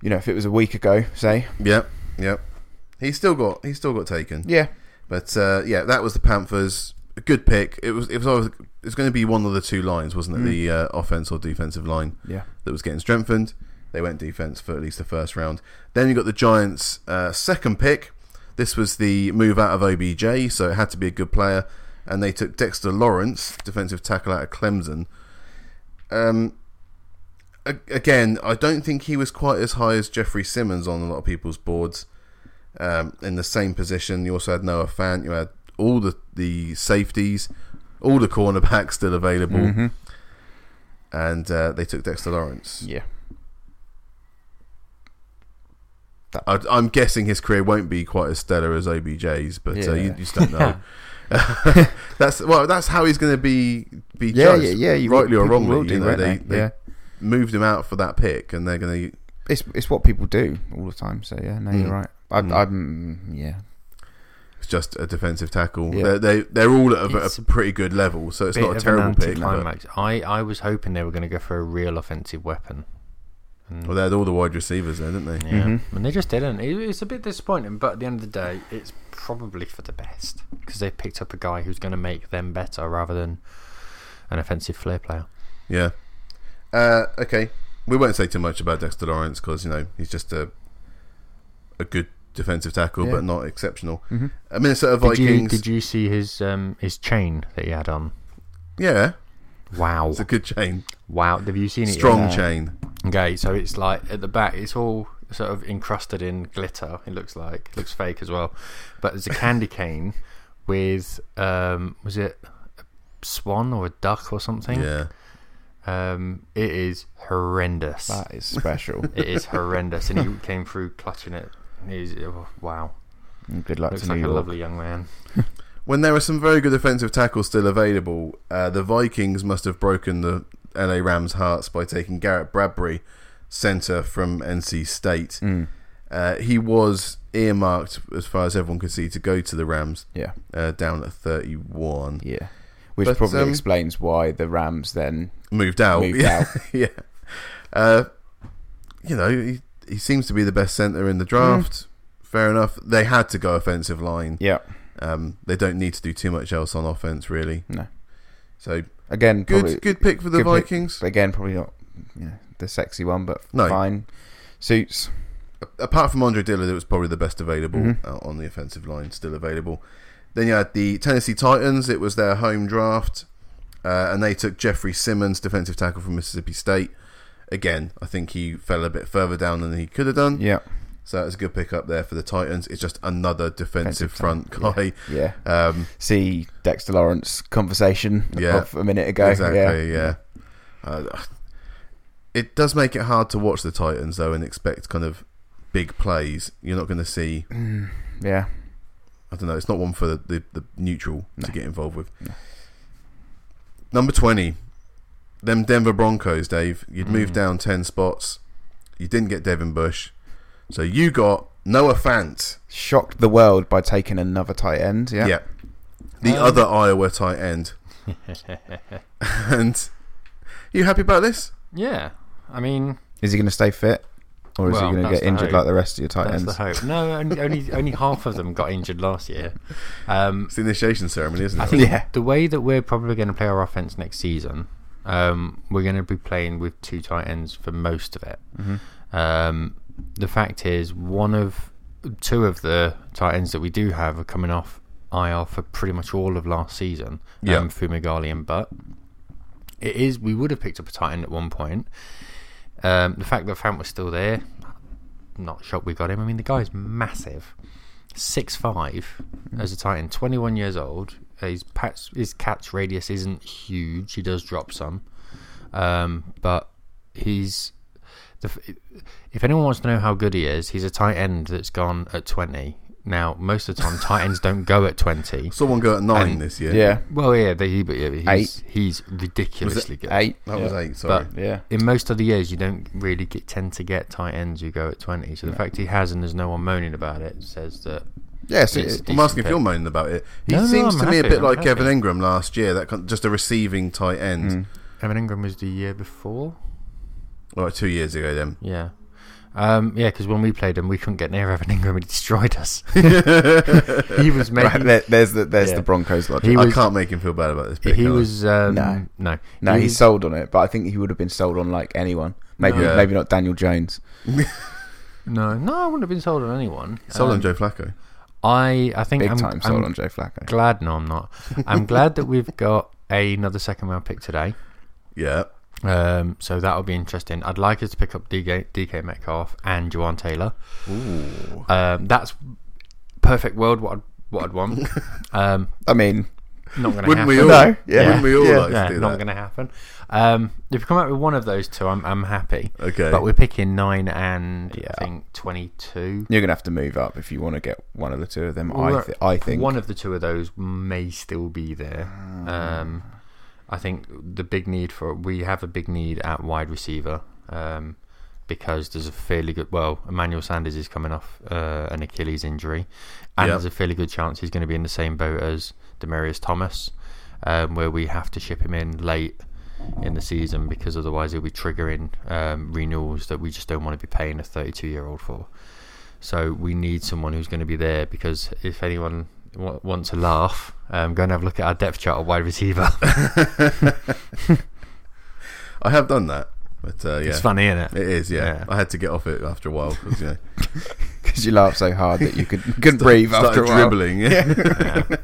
You know, if it was a week ago, say, yep, yep. He's still got he's still got taken. yeah, But uh, yeah, that was the Panthers. A good pick. It was. It was. Always, it was going to be one of the two lines, wasn't it? Mm. The uh, offense or defensive line yeah, that was getting strengthened. They went defense for at least the first round. Then you got the Giants' uh, second pick. This was the move out of OBJ, so it had to be a good player. And they took Dexter Lawrence, defensive tackle out of Clemson. Um, again, I don't think he was quite as high as Jeffrey Simmons on a lot of people's boards. Um, in the same position, you also had Noah Fant. You had all the the safeties, all the cornerbacks still available, Mhm. and uh, they took Dexter Lawrence. yeah. I, I'm guessing his career won't be quite as stellar as OBJ's, but uh, you, you just don't know. that's well, that's how he's going to be be yeah, judged, yeah, yeah. You rightly or people wrongly. will you know, won't they, they? they yeah, moved him out for that pick, and they're going to. it's it's what people do all the time. So yeah, no, Mm. you're right. I, Mm. I'm yeah. It's just a defensive tackle. Yeah. They're, they they're all at a, It's a pretty good level, so it's not a terrible pick. But. I, I was hoping they were going to go for a real offensive weapon. And, well, they had all the wide receivers there, didn't they? yeah, Mhm. and they just didn't. It's a bit disappointing, but at the end of the day, it's probably for the best because they picked up a guy who's going to make them better rather than an offensive flair player. Yeah. Uh, okay. We won't say too much about Dexter Lawrence because you know he's just a a good defensive tackle, Yeah. but not exceptional. hmm Uh, Minnesota Did you Vikings. did you see his um his chain that he had on? Yeah, Wow, it's a good chain, wow. Have you seen it? strong Yeah. chain. Okay, so it's like at the back, it's all sort of encrusted in glitter. It looks like it looks fake as well, but it's a candy cane with um, was it a swan or a duck or something? Yeah. Um, it is horrendous. That is special. It is horrendous, and he came through clutching it. He's oh, wow, Good luck looks to like New a York. lovely young man. When there are some very good offensive tackles still available, uh, the Vikings must have broken the LA Rams' hearts by taking Garrett Bradbury, center from NC State. Mm. Uh, he was earmarked, as far as everyone could see, to go to the Rams, Yeah, uh, down at 31. yeah. Which But, probably um, explains why the Rams then Moved out. moved yeah. out. yeah. Uh, you know, he, he seems to be the best center in the draft. Fair enough. They had to go offensive line. Yeah, Um, they don't need to do too much else on offense, really. no. So Again, good, probably, good pick for the good pick. Vikings. again probably not you know, the sexy one, but No. fine. Suits. Apart from Andre Dillard, it was probably the best available Mhm. uh, on the offensive line, still available. Then you had the Tennessee Titans. It was their home draft, uh, and they took Jeffrey Simmons, defensive tackle from Mississippi State. Again, I think he fell a bit further down than he could have done. Yeah, So that was a good pick up there for the Titans. It's just another defensive Defensive front guy. yeah. Um, See Dexter Lawrence conversation Yeah. of a minute ago. exactly, Yeah. yeah. Uh, it does make it hard to watch the Titans though and expect kind of big plays. You're not going to see. Mm, yeah. I don't know. It's not one for the, the, the neutral No. to get involved with. No. Number twenty, them Denver Broncos. Dave, you'd moved Mm. down ten spots. You didn't get Devin Bush, so you got Noah Fant. Shocked the world by taking another tight end. Yeah. Yeah. The Um, other Iowa tight end. and you happy about this? yeah, I mean Is he going to stay fit, or is Well, he going to get injured hope. like the rest of your tight that's ends? the hope. No, only only, only half of them got injured last year. Um, It's the initiation ceremony, isn't it? I think Yeah. the way that we're probably going to play our offense next season, um, we're going to be playing with two tight ends for most of it. Mhm. Um, the fact is, one of two of the tight ends that we do have are coming off IR for pretty much all of last season. Yeah. Um, Fumagalli and Butt. It is. We would have picked up a tight end at one point. Um, the fact that Fant was still there, not shocked we got him. I mean, the guy's massive, six five as a tight end, twenty one years old. His patch, his catch radius isn't huge. He does drop some, um, but he's the. If anyone wants to know how good he is, he's a tight end that's gone at twenty. Now, most of the time, tight ends don't go at twenty. Someone go at nine And- this year. Yeah. Well, yeah, they, he, but yeah, he's, Eight. he's ridiculously good. Eight. that yeah. was eight. Sorry. Yeah. In most of the years, you don't really get, tend to get tight ends who go at 20. So the No. fact he has and there's no one moaning about it says that. Yeah. So it- I'm asking if you're moaning about it. He No, no, seems I'm to me a bit I'm like happy. Evan Engram last year. That kind- just a receiving tight end. Mm. Evan Engram was the year before. Well, two years ago then. Yeah. Um, yeah, because when we played him, we couldn't get near Evan Engram. And he destroyed us. he was Right, making. there, there's the there's Yeah. the Broncos logic. He I can't make him feel bad about this pick. He can was. Um, No. No. no, he he's was- sold on it, but I think he would have been sold on like anyone. Maybe No. maybe not Daniel Jones. No, no, I wouldn't have been sold on anyone. Sold on Um, Joe Flacco. I, I think Big I'm, time sold I'm on Joe Flacco. glad. No, I'm not. I'm glad that we've got another second round pick today. Yeah. Um, so that'll be interesting. I'd like us to pick up DK, DK Metcalf and Jawaan Taylor. Ooh. Um, that's perfect world. What I'd, what I'd want. um, I mean, not going to Wouldn't happen. we all? No, yeah. Wouldn't we all Yeah. like yeah, to do not going to happen. Um, if you come out with one of those two, I'm I'm happy. Okay. But we're picking nine and Yeah. I think twenty-two. You're gonna have to move up if you want to get one of the two of them. I th- I think one of the two of those may still be there. Ah. Um, I think the big need for we have a big need at wide receiver um, because there's a fairly good. Well, Emmanuel Sanders is coming off uh, an Achilles injury, and Yep. there's a fairly good chance he's going to be in the same boat as Demaryius Thomas, um, where we have to ship him in late in the season because otherwise he'll be triggering um, renewals that we just don't want to be paying a 32 year old for. So we need someone who's going to be there because if anyone w- wants to laugh, um, go and have a look at our depth chart of wide receiver. I have done that, but uh, yeah, It's funny, isn't it? It is, yeah. Yeah. I had to get off it after a while. 'cause, you know, because you laughed so hard that you could couldn't breathe after a while. dribbling. Yeah.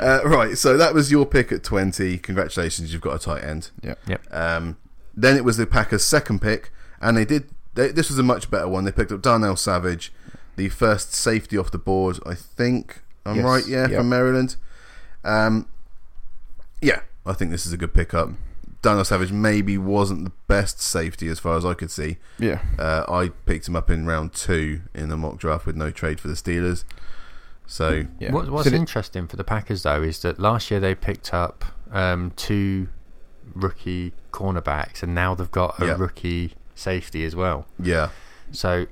uh, right, so that was your pick at twenty. Congratulations, you've got a tight end. Yep. Yep. Um, then it was the Packers' second pick, and they did. They, this was a much better one. They picked up Darnell Savage, the first safety off the board. I think I'm Yes, right. Yeah, yep. from Maryland. Um, yeah, I think this is a good pickup. Darnell Savage maybe wasn't the best safety as far as I could see. Yeah, Uh, I picked him up in round two in the mock draft with no trade for the Steelers. So yeah. What, what's So the- interesting for the Packers though is that last year they picked up um, two rookie cornerbacks, and now they've got a Yeah. rookie safety as well. yeah, So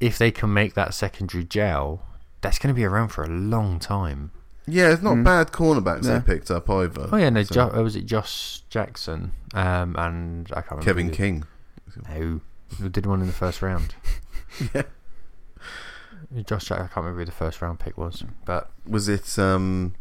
if they can make that secondary gel, that's going to be around for a long time. yeah, it's not Mm. bad cornerbacks No. they picked up either. Oh yeah, no, So- jo- uh, was it Josh Jackson um, and I can't remember Kevin King. No, who did one in the first round. Yeah. Josh Jack, I can't remember who the first round pick was, but Was it um?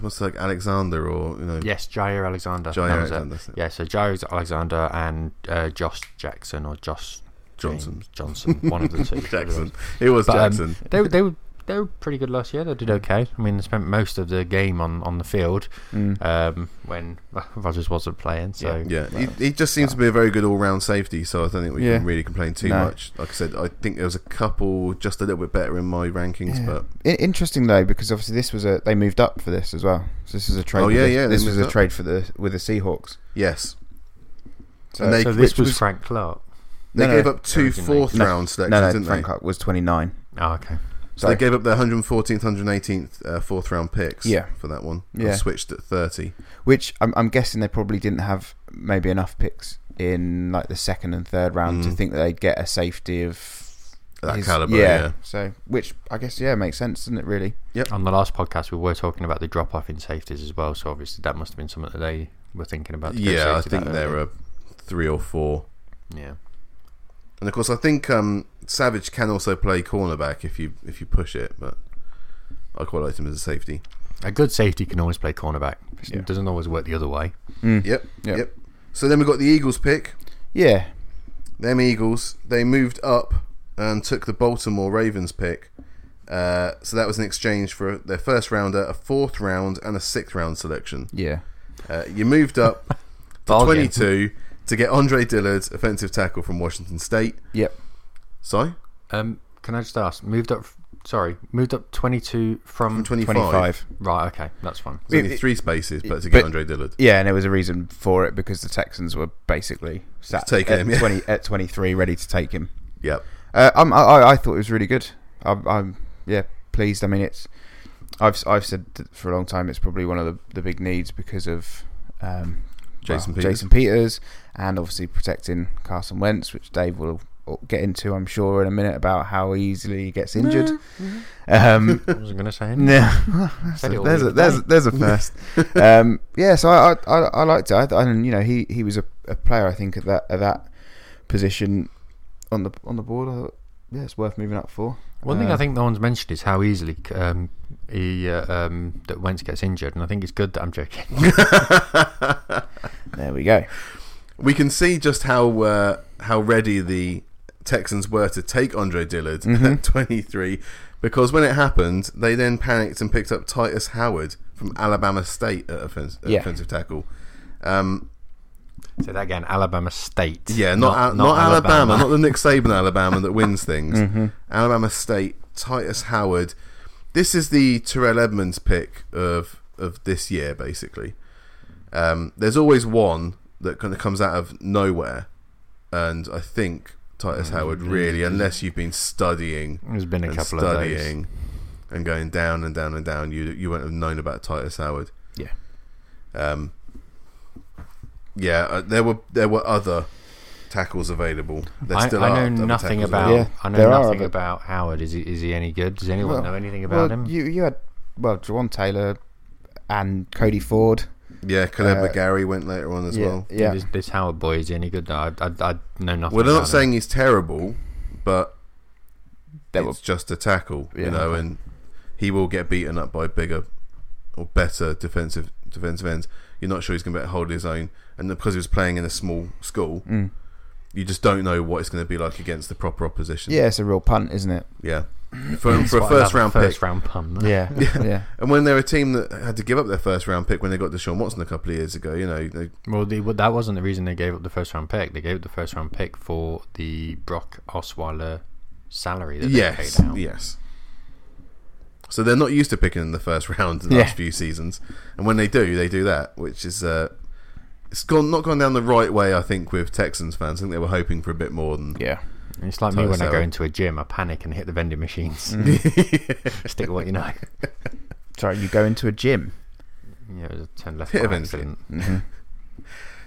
What's like Alexander or you know? yes, Jaire Alexander. Jaire that was it. Alexander, that's it. Yeah, so Jaire Alexander and uh, Josh Jackson or Josh Johnson. James Johnson, one of the two. Jackson. It was But, um, Jackson. They were- they were they were pretty good last year. They did okay. I mean, they spent most of the game on, on the field Mm. um, when Rodgers wasn't playing. So yeah, well, he, he just seems to be a very good all-round safety. So I don't think we Yeah. can really complain too No. much. Like I said, I think there was a couple just a little bit better in my rankings, Yeah. but I- interesting though, because obviously this was a they moved up for this as well. So this is a trade. Oh, yeah, the- yeah, This was a up. trade for the with the Seahawks. yes, So, And they- so this which was, was- Frank Clark. They No, gave no, up two fourth originally. fourth-round selections, no, no, didn't Frank they? Clark was twenty nine. Oh, okay. So they gave up their 114th, 118th uh, fourth round picks Yeah. for that one. Yeah. switched at 30. Which I'm, I'm guessing they probably didn't have maybe enough picks in like the second and third round to Mm. think that they'd get a safety of That his- caliber, yeah. So which I guess yeah makes sense, doesn't it? Really? Yep. On the last podcast, we were talking about the drop off in safeties as well. So obviously, that must have been something that they were thinking about. Yeah, I think there early. are three or four. Yeah. And of course, I think um, Savage can also play cornerback if you if you push it, but I quite liked him as a safety. A good safety can always play cornerback. It Yeah. doesn't always work the other way. Mm. Yep, Yep. yep. So then we got the Eagles pick. Yeah. Them Eagles, they moved up and took the Baltimore Ravens pick. Uh, so that was an exchange for their first rounder, a fourth round, and a sixth round selection. Yeah. Uh, you moved up to 22 to get Andre Dillard, offensive tackle from Washington State. Yep. Sorry? Um, can I just ask? Moved up. Sorry, moved up twenty-two from. From 25. Twenty five. right. Okay, that's fine. There's only It- three spaces, but to get but- Andre Dillard. Yeah, and there was a reason for it because the Texans were basically sat Taking at him, yeah. twenty at twenty three, ready to take him. Yep. Uh, I'm, I, I I thought it was really good. I'm, I'm yeah pleased. I mean, it's I've I've said that for a long time it's probably one of the, the big needs because of um, Jason well, Peters. Jason Peters, and obviously protecting Carson Wentz, which Dave will get into, I'm sure, in a minute about how easily he gets injured. Um, I wasn't going to say anything. Said it there's a, there's a, there's a first. um, yeah, so I I, I, I liked it. I, I, you know, he, he was a, a player I think at that at that position on the on the board. I thought, yeah, it's worth moving up for. One thing I think no one's mentioned is how easily um, he uh, um, that Wentz gets injured, and I think it's good that I'm joking. There we go. we can see just how uh, how ready the Texans were to take Andre Dillard Mhm. at 23 because when it happened, they then panicked and picked up Tytus Howard from Alabama State at, offense, at Yeah. offensive tackle. Um, Say that again. Alabama State. yeah, not Al- not, Alabama, not the Nick Saban Alabama that wins things. Mm-hmm. Alabama State, Tytus Howard. This is the Terrell Edmunds pick of of this year, basically, um, there's always one that kind of comes out of nowhere, and I think Tytus Mm, Howard really, unless you've been studying There's been a and couple of those. studying and going down and down and down, you you won't have known about Tytus Howard. Yeah. Um. Yeah, uh, there were there were other tackles available. There I, still I are know other nothing about. Yeah, I know there nothing other- about Howard. Is he? Is he any good? Does anyone Well- know anything about well, him? You you had well, Jawaan Taylor and Cody Ford. Yeah, Kaleb Uh, McGary went later on as yeah, well. Yeah. This, this Howard boy is he any good? I, I, I know nothing. Well, we're not saying him. he's terrible, but There it's just a tackle, you know, okay. and he will get beaten up by bigger or better defensive defensive ends. You're not sure he's going to be able to hold his own, and because he was playing in a small school, Mm. you just don't know what it's going to be like against the proper opposition. Yeah, it's a real punt, isn't it? yeah. For, for a quite first another round first pick, round pun. though. Yeah, yeah. and when they're a team that had to give up their first round pick when they got Deshaun Watson a couple of years ago, you know, they, Well, the, well, that wasn't the reason they gave up the first round pick. They gave up the first round pick for the Brock Osweiler salary that yes, paid out. yes. So they're not used to picking in the first round in the Yeah. last few seasons, and when they do, they do that, which is uh, it's gone not gone down the right way. I think with Texans fans, I think they were hoping for a bit more than Yeah. It's like me when I go into a gym, I panic and hit the vending machines. Mm. Stick with what you know. Sorry, you go into a gym. Yeah, it was a turn left Hit by a vending accident. hmm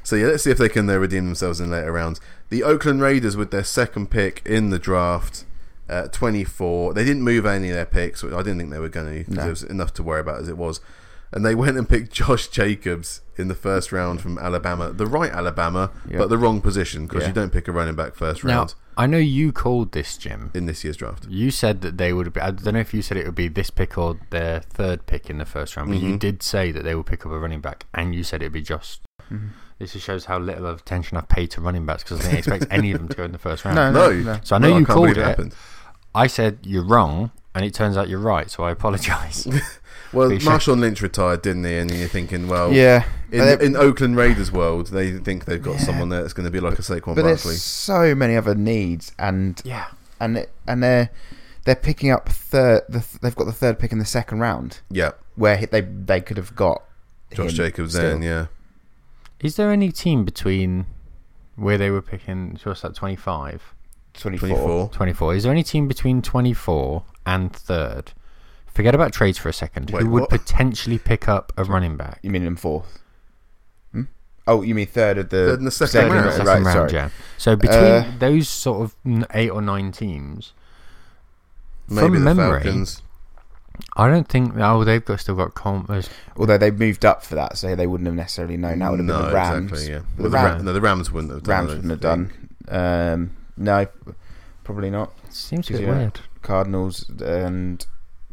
So yeah, let's see if they can uh, redeem themselves in later rounds. The Oakland Raiders with their second pick in the draft, uh, 24. They didn't move any of their picks, I didn't think they were going to because No. there was enough to worry about as it was. And they went and picked Josh Jacobs in the first round from Alabama, the right Alabama, Yeah. but the wrong position because Yeah. you don't pick a running back first Now, round I know you called this, Jim. in this year's draft. You said that they would be. I don't know if you said it would be this pick or their third pick in the first round, but you Mhm. did say that they would pick up a running back, and you said it'd be just. Mhm. This just shows how little of attention I've paid to running backs because I didn't expect any of them to go in the first round. No, No, no, no. So I know No, you can't called believe it. Happened. I said you're wrong, and it turns out you're right. So I apologise. Well, Pretty sure. Marshawn Lynch retired, didn't he? And you're thinking, well, Yeah, in, but, there- in Oakland Raiders world, they think they've got Yeah. someone there that's going to be like a Saquon but there's so many other needs, and yeah. and it- and they're they're picking up third. The, they've got the third pick in the second round, Yeah, where they they could have got Josh him Jacobs still. then, yeah. Is there any team between where they were picking? So what's that? 25? 24. 24. 24. Is there any team between 24 and third? Forget about trades for a second. Wait, who would what? potentially pick up a running back? You mean in fourth? Hmm? Oh, you mean third of the Third in the second second round. right, Second round, sorry. yeah. So between Uh, those sort of eight or nine teams, Maybe from the memory, Falcons. I don't think. Oh, they've got still got com- Although they moved up for that, so they wouldn't have necessarily known. That would have no, been the Rams. exactly, yeah. Well, the Ram- Ram- no, the Rams wouldn't have done Rams wouldn't have done. Um, no, probably not. seems a bit weird. Cardinals and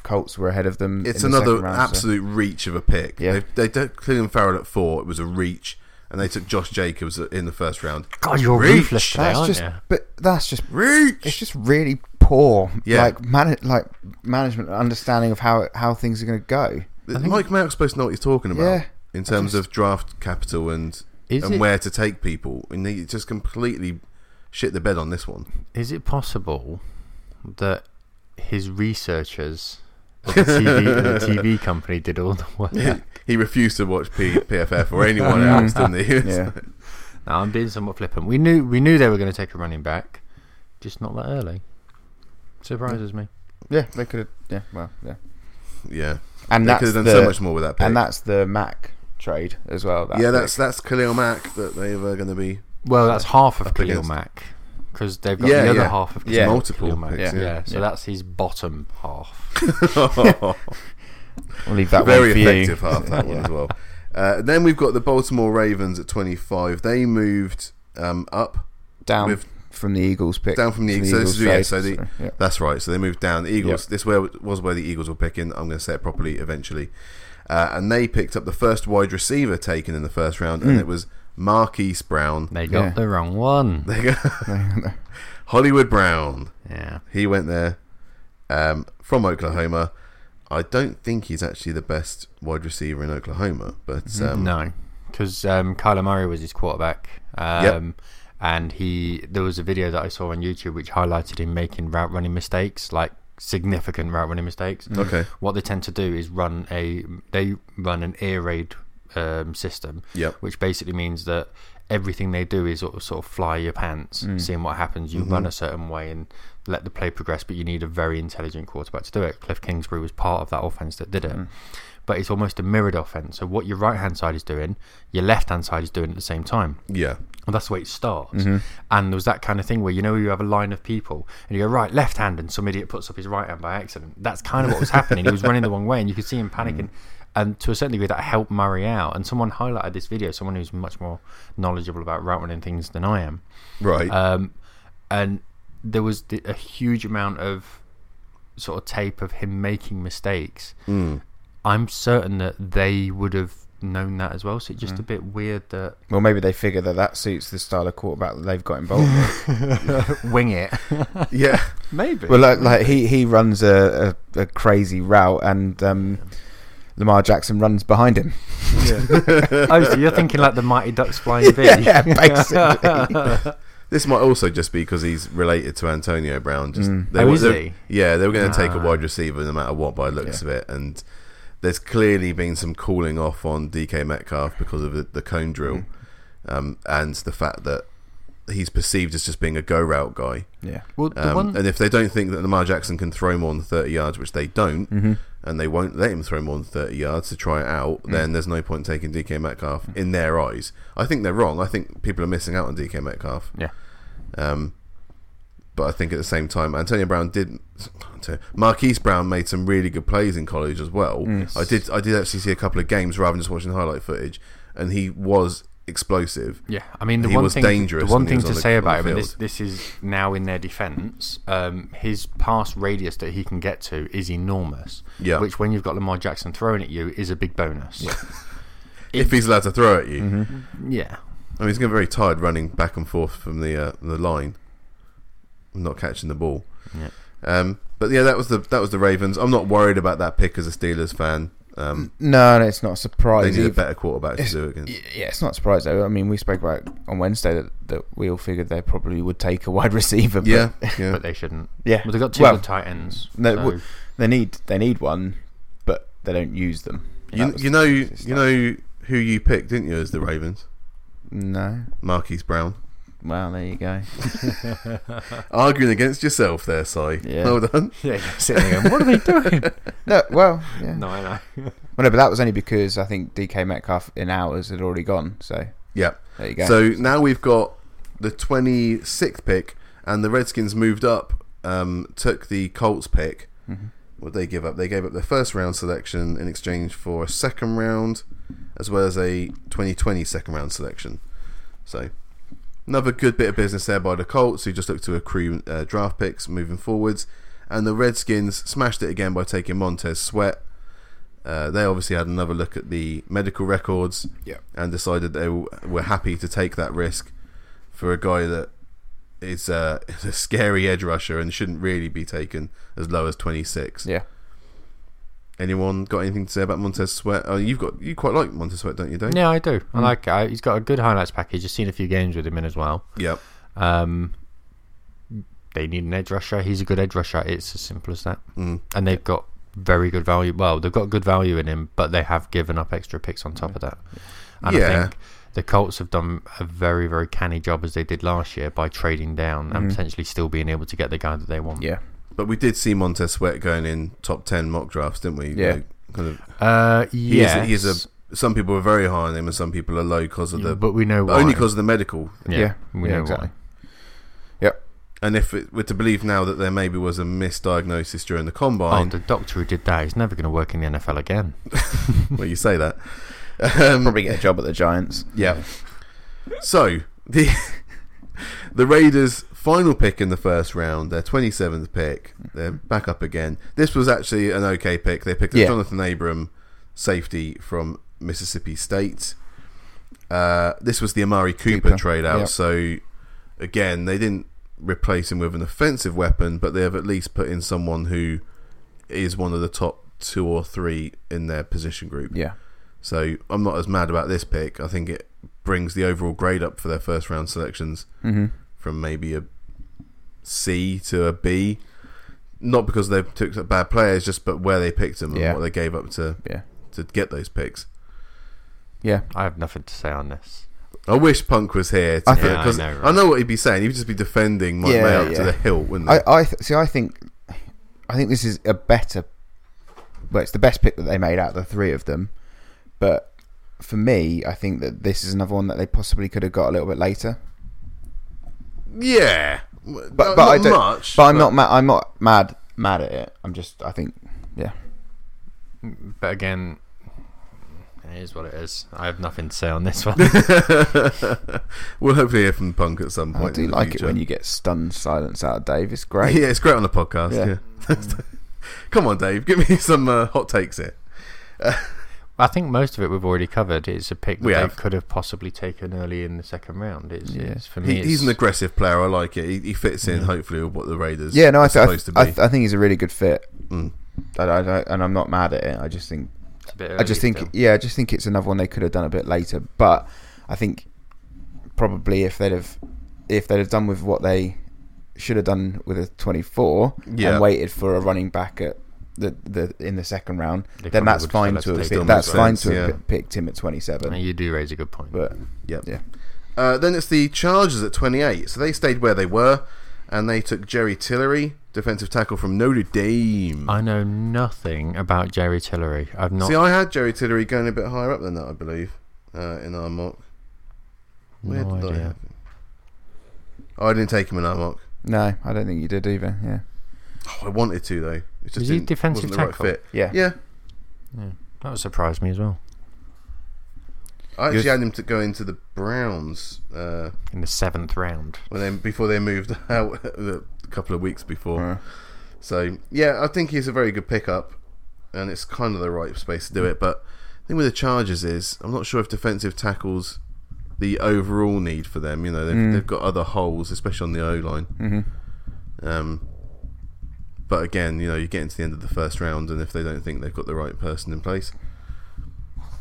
Colts were ahead of them. It's in the another second round, so- absolute reach of a pick. Yeah. They, they took Clelin Ferrell at four. It was a reach. And they took Josh Jacobs in the first round. God, you're Reach. ruthless today, That's aren't just, you? but that's just Reach! it's just really poor. Yeah. like man, like management understanding of how how things are going to go. think- Mike Mayock's supposed to know what he's talking about Yeah, in terms just- of draft capital and, and it where to take people. And he just completely shit the bed on this one. is it possible that his researchers at the TV, the TV company did all the work? Yeah. he refused to watch P- PFF or anyone Mm. else, didn't he? Yeah. No, I'm being somewhat flippant. We knew we knew they were going to take a running back, just not that early. Surprises me. Yeah, they could have. Yeah, well, yeah, yeah. and They could have done the so much more with that pick. and that's the Mack trade as well. that yeah, pick. that's that's Khalil Mack that they were going to be. Well, that's half of Khalil against- Mack because they've got Yeah, the other yeah. half of Yeah. Multiple picks, Yeah, yeah. so that's his bottom half. We'll leave that Very effective half that one as well. Uh, then we've got the Baltimore Ravens at 25. They moved um, up. down with- from the Eagles pick. Down from the from Eagles. So is- so the-. That's right. So they moved down. The Eagles. This where was where the Eagles were picking. I'm going to say it properly eventually. Uh, and they picked up the first wide receiver taken in the first round, and Mm. it was Marquise Brown. They got Yeah. the wrong one. There you go. Hollywood Brown. Yeah. He went there um, from Oklahoma. I don't think he's actually the best wide receiver in Oklahoma, but um, no, because um, Kyler Murray was his quarterback. Um, And he, there was a video that I saw on YouTube which highlighted him making route running mistakes, like significant route running mistakes. Okay. What they tend to do is run a they run an air raid um, system, Yep. which basically means that everything they do is sort of, sort of fly your pants, Mm. seeing what happens. You run a certain way and let the play progress, but you need a very intelligent quarterback to do it. Cliff Kingsbury was part of that offense that did it. Mm. But it's almost a mirrored offense. So what your right hand side is doing, your left hand side is doing at the same time. Yeah. And that's the way it starts. Mm-hmm. And there was that kind of thing where you know you have a line of people and you go right left hand and some idiot puts up his right hand by accident. That's kind of what was happening. he was running the wrong way and you could see him panicking. And to a certain degree, that helped Murray out. And someone highlighted this video, someone who's much more knowledgeable about route running things than I am. Right. Um, and there was the, a huge amount of sort of tape of him making mistakes. Mm. I'm certain that they would have known that as well. So it's just a bit weird that Well, maybe they figure that that suits the style of quarterback that they've got involved. with. wing it. Yeah. Maybe. well, like, like he he runs a, a, a crazy route, and um, Lamar Jackson runs behind him. oh, so you're thinking like the Mighty Ducks flying V? yeah, basically. This might also just be because he's related to Antonio Brown. Just Mm. Oh, were- is he? Yeah, they were going to take a Ah. wide receiver no matter what by the looks of it, and there's clearly been some cooling off on DK Metcalf because of the, the cone drill, um, and the fact that he's perceived as just being a go route guy. yeah. Well, the Um, one, And if they don't think that Lamar Jackson can throw more than 30 yards, which they don't, Mm-hmm. And they won't let him throw more than 30 yards to try it out, Mm. then there's no point taking DK Metcalf in their eyes. I think they're wrong. I think people are missing out on DK Metcalf. yeah, Um, but I think at the same time, Antonio Brown did. Marquise Brown made some really good plays in college as well. Mm. I did. I did actually see a couple of games rather than just watching highlight footage, and he was explosive. yeah. I mean, the He one was thing, dangerous the one thing was to on the- say on about him, this this is now in their defence. Um, his pass radius that he can get to is enormous. Yeah. Which, when you've got Lamar Jackson throwing at you, is a big bonus. If he's allowed to throw at you, Mm-hmm. Yeah. I mean, he's getting very tired running back and forth from the uh, the line, not catching the ball. Yeah. Um, but yeah, that was the that was the Ravens. I'm not worried about that pick as a Steelers fan. Um, No, no, it's not a surprise. they need a better quarterback to It's- do it against. Yeah, it's not a surprise though. I mean, we spoke about on Wednesday that, that we all figured they probably would take a wide receiver. But Yeah, yeah. But they shouldn't. yeah. Well, they've got two Well, good tight ends. no, so- w- they need they need one, but they don't use them. You, you know you know who you picked, didn't you, as the Ravens? No. Marquise Brown. Well, there you go. Arguing against yourself there, Si. Yeah. Well done. yeah, you're sitting there going, what are they doing? No, well, yeah. no, I know. Well, no, but that was only because I think DK Metcalf in hours had already gone. So Yeah. there you go. So now we've got the 26th pick, and the Redskins moved up, um, took the Colts pick. Mm-hmm. What they give up? They gave up their first round selection in exchange for a second round, as well as a 2020 second round selection. So another good bit of business there by the Colts, who just look to accrue uh, draft picks moving forwards. And the Redskins smashed it again by taking Montez Sweat. Uh, they obviously had another look at the medical records Yeah. and decided they w- were happy to take that risk for a guy that is uh, is a scary edge rusher and shouldn't really be taken as low as 26. yeah. Anyone got anything to say about Montez Sweat? Oh, you've got you quite like Montez Sweat, don't you, Dave? Yeah, I do. I Mm. like it. He's got a good highlights package. I've seen a few games with him in as well. Yep. Um, they need an edge rusher. He's a good edge rusher. It's as simple as that. Mm. And they've got very good value. Well, they've got good value in him, but they have given up extra picks on top of that. And Yeah. I think the Colts have done a very, very canny job as they did last year by trading down and Mhm. potentially still being able to get the guy that they want. Yeah. But we did see Montez Sweat going in top 10 mock drafts, didn't we? Yeah. Like, kind of, Uh, he yes. is, he is a, some people are very high on him and some people are low because of the. but we know but why. only because of the medical. yeah, Yeah. we Yeah, know exactly. why. And if it were to believe now that there maybe was a misdiagnosis during the Oh, combine, the doctor who did that is never going to work in the NFL again. well, you say that. Um, Probably get a job at the Giants. Yeah. So the the Raiders' final pick in the first round, their twenty seventh pick, they're back up again. This was actually an okay pick. They picked up Yeah. Jonathan Abram, safety from Mississippi State. Uh, this was the Amari Cooper, Cooper, trade out. yep. So again, they didn't replace him with an offensive weapon, but they have at least put in someone who is one of the top two or three in their position group. Yeah. So I'm not as mad about this pick. I think it brings the overall grade up for their first round selections Mm-hmm. from maybe a C to a B. not because they took bad players, just but where they picked them Yeah. and what they gave up to Yeah. to get those picks. Yeah. I have nothing to say on this. I wish Punk was here to, I think- Yeah, I because know, I, know what he'd be saying. He'd just be defending Mike Yeah, May up to the hilt, wouldn't he? I, I th- see. I think, I think this is a better. Well, it's the best pick that they made out of the three of them, but for me, I think that this is another one that they possibly could have got a little bit later. yeah, But but, but I don't. Much, but I'm not. Ma- I'm not mad. Mad at it. I'm just. I think. Yeah. But again, it is what it is. I have nothing to say on this one. we'll hopefully hear from Punk at some point. I do in the like it when you get stunned silence out of Dave. It's great. Yeah, it's great on the podcast. Yeah. Yeah. Come on, Dave, give me some uh, hot takes here. I think most of it we've already covered. It's a pick that We they have. could have possibly taken early in the second round. It's, Yeah. it's for me. He, he's an aggressive player. I like it. He, he fits in, Yeah. hopefully, with what the Raiders Yeah, no, I, are th- I, th- to I, th- I think he's a really good fit. Mm. I, I, I- and I'm not mad at it. I just think it's a bit I just think, still. yeah, I just think it's another one they could have done a bit later. But I think probably if they'd have, if they'd have done with what they should have done with a 24 Yeah. and waited for a running back at the, the in the second round, They then that's fine to have have picked, that's fine sense, to have yeah. picked him at 27. You do raise a good point. But Yep. yeah, Uh, then it's the Chargers at 28. So they stayed where they were, and they took Jerry Tillery, defensive tackle from Notre Dame. I know nothing about Jerry Tillery. I've not. See, I had Jerry Tillery going a bit higher up than that, I believe, uh, in our mock. Where no did I idea. have him? Oh, I didn't take him in our mock. no, I don't think you did either. Yeah, Oh, I wanted to though. It just Was he didn't- defensive wasn't the right tackle? fit. yeah, Yeah, Yeah, that would surprise me as well. I actually Yes. had him to go into the Browns uh, In the seventh round. when they before they moved out a couple of weeks before. So yeah, I think he's a very good pickup, and it's kind of the right space to do it. But the thing with the Chargers is, I'm not sure if defensive tackles the overall need for them. You know, they've, Mm. they've got other holes, especially on the O line. mhm. Um, but again, you know, you get into the end of the first round, and if they don't think they've got the right person in place,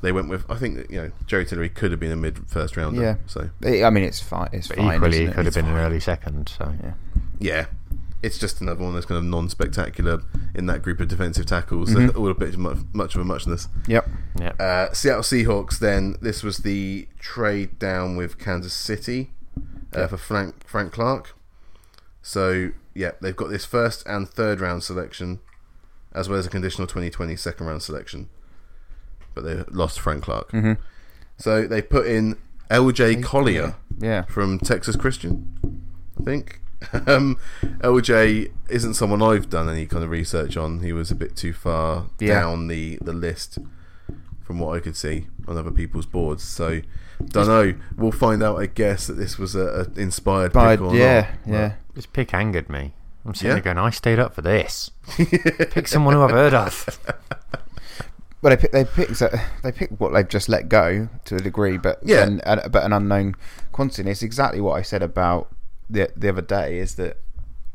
they went with. I think that, you know Jerry Tillery could have been a mid first rounder. Yeah. So I mean, it's fine. It's But fine. equally, isn't it it? could have It's been an early second. So Yeah. yeah, it's just another one that's kind of non-spectacular in that group of defensive tackles. Mhm. All a bit much, much of a muchness. Yep. yeah, Uh, Seattle Seahawks. Then this was the trade down with Kansas City uh, Yeah. for Frank Frank Clark. So yeah, they've got this first and third round selection, as well as a conditional 2020 second round selection. But they lost Frank Clark. hmm So they put in LJ Collier Yeah. from Texas Christian, I think. Um, LJ isn't someone I've done any kind of research on. He was a bit too far Yeah. down the, the list from what I could see on other people's boards. So, don't know. We'll find out, I guess, that this was a, a inspired But pick or yeah, not. yeah. This pick angered me. I'm sitting Yeah? there going, I stayed up for this. Pick someone who I've heard of. Well, they pick, they pick they pick what they've just let go to a degree, but Yeah. uh, but an unknown quantity. And it's exactly what I said about the the other day. Is that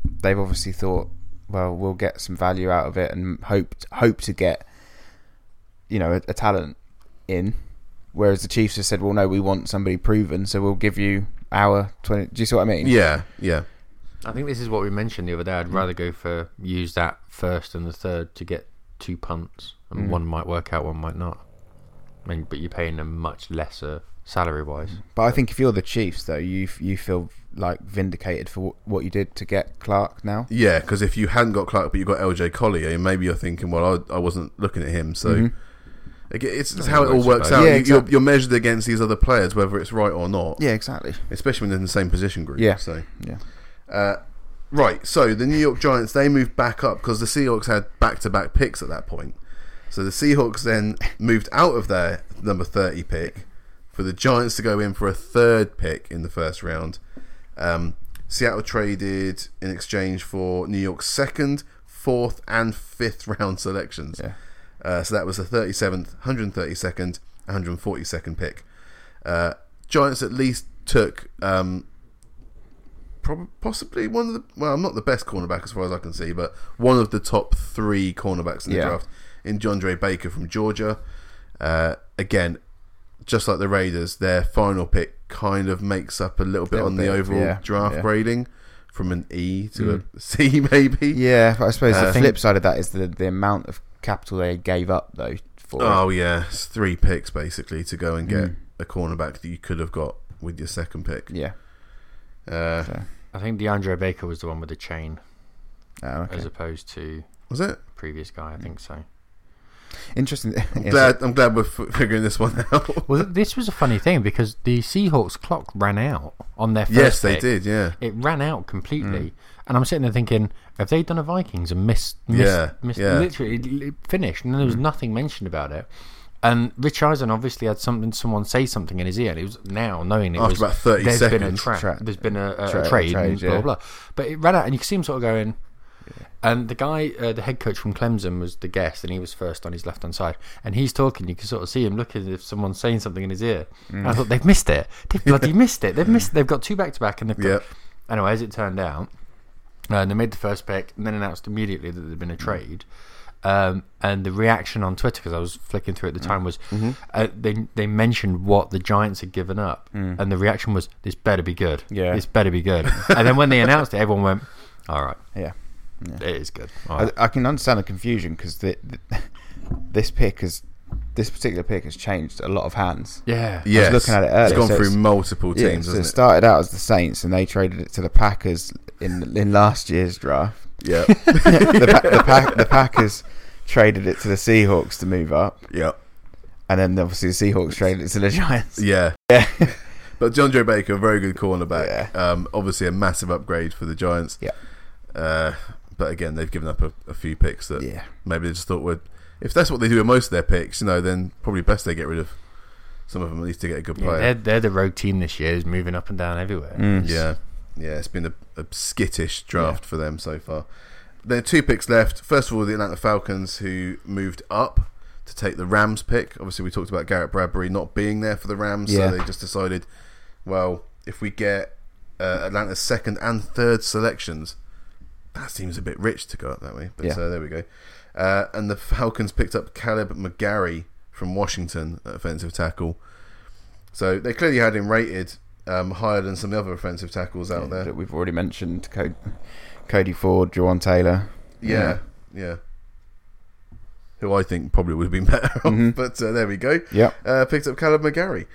they've obviously thought, well, we'll get some value out of it and hope hope to get, you know, a, a talent in. Whereas the Chiefs have said, well, no, we want somebody proven, so we'll give you our twenty. Do you see what I mean? Yeah, yeah. I think this is what we mentioned the other day. I'd rather go for use that first and the third to get two punts, and Mm. one might work out, one might not. I mean, but you're paying them much lesser salary wise. But I think if you're the Chiefs, though, you you feel like vindicated for wh- what you did to get Clark now. Yeah, because if you hadn't got Clark but you got LJ Collier, maybe you're thinking, well, I, I wasn't looking at him. So Mhm. it's, it's how it it all works works out. Yeah, exactly. you're, you're measured against these other players, whether it's right or not. Yeah, exactly. especially when they're in the same position group. Yeah. So, Yeah. Uh, right. So the New York Giants they moved back up because the Seahawks had back-to-back picks at that point. So the Seahawks then moved out of their number thirty pick for the Giants to go in for a third pick in the first round. Um, Seattle traded in exchange for New York's second, fourth, and fifth round selections. Yeah. Uh, so that was the 37th, 132nd, 142nd pick. Uh, Giants at least took um, prob- possibly one of the well, I'm not the best cornerback as far as I can see, but one of the top three cornerbacks in the Yeah. draft in DeAndre Baker from Georgia. Uh, again, just like the Raiders, their final pick kind of makes up a little bit Little on the overall yeah, draft yeah. grading from an E to a C, maybe. Yeah, I suppose Uh, the flip side of that is the the amount of capital they gave up though for. it. Oh yeah, it's three picks basically to go and get Mm. a cornerback that you could have got with your second pick. Yeah. Uh, So, I think DeAndre Baker was the one with the chain, oh, okay. as opposed to was it? previous guy. I hmm. think so. Interesting. I'm glad. I'm glad we're f- figuring this one out. Well, this was a funny thing because the Seahawks clock ran out on their first yes, they pick. did. Yeah. It ran out completely, hmm. and I'm sitting there thinking, have they done a Vikings and missed? missed Yeah, missed, yeah. literally it finished, and there was hmm. nothing mentioned about it. And Rich Eisen obviously had something, someone say something in his ear, and it was now knowing it After was about 30 there's been a seconds. tra- Tra- there's been a, a, tra- a trade, trade, and blah, yeah. blah blah. But it ran out, and you can see him sort of going. And the guy, uh, the head coach from Clemson, was the guest, and he was first on his left hand side. And he's talking. You can sort of see him looking as if someone's saying something in his ear. And I thought they've missed it. They've bloody missed it. They've missed. They've got two back to back, and they've got. Yep. Anyway, as it turned out, uh, they made the first pick, and then announced immediately that there'd been a trade. Um, and the reaction on Twitter, because I was flicking through at the time, was uh, they they mentioned what the Giants had given up, and the reaction was, "This better be good. Yeah. this better be good." and then when they announced it, everyone went, "All right, Yeah. it is good." All right. I, I can understand the confusion because the, the, this pick has, this particular pick has changed a lot of hands. yeah, yeah. looking at it It's earlier, gone so through it's- multiple Yeah, teams, so it hasn't it? started out as the Saints and they traded it to the Packers in in last year's draft. Yeah. the, pa- the, pack, the Packers traded it to the Seahawks to move up, yeah. and then obviously the Seahawks traded it to the Giants. Yeah. Yeah. But John Joe Baker, a very good cornerback. Yeah. Um, obviously, a massive upgrade for the Giants. Yeah. Uh, but again, they've given up a, a few picks that Yeah. maybe they just thought would. If that's what they do with most of their picks, you know, then probably best they get rid of some of them at least to get a good Yeah, player. they're they're the rogue team this year, is moving up and down everywhere. Mm. Yeah, yeah, it's been a, a skittish draft for them so far. There are two picks left. First of all, the Atlanta Falcons, who moved up to take the Rams pick. Obviously, we talked about Garrett Bradbury not being there for the Rams, Yeah. so they just decided, well, if we get uh, Atlanta's second and third selections, that seems a bit rich to go up that way. But Yeah. uh, there we go. Uh, and the Falcons picked up Kaleb McGary from Washington, offensive tackle. So they clearly had him rated um, higher than some of the other offensive tackles out there. that we've already mentioned Cody, Cody Ford, Jawaan Taylor. Yeah, yeah. Who I think probably would have been better off, Mhm. but uh, there we go. Yep. Uh, picked up Kaleb McGary.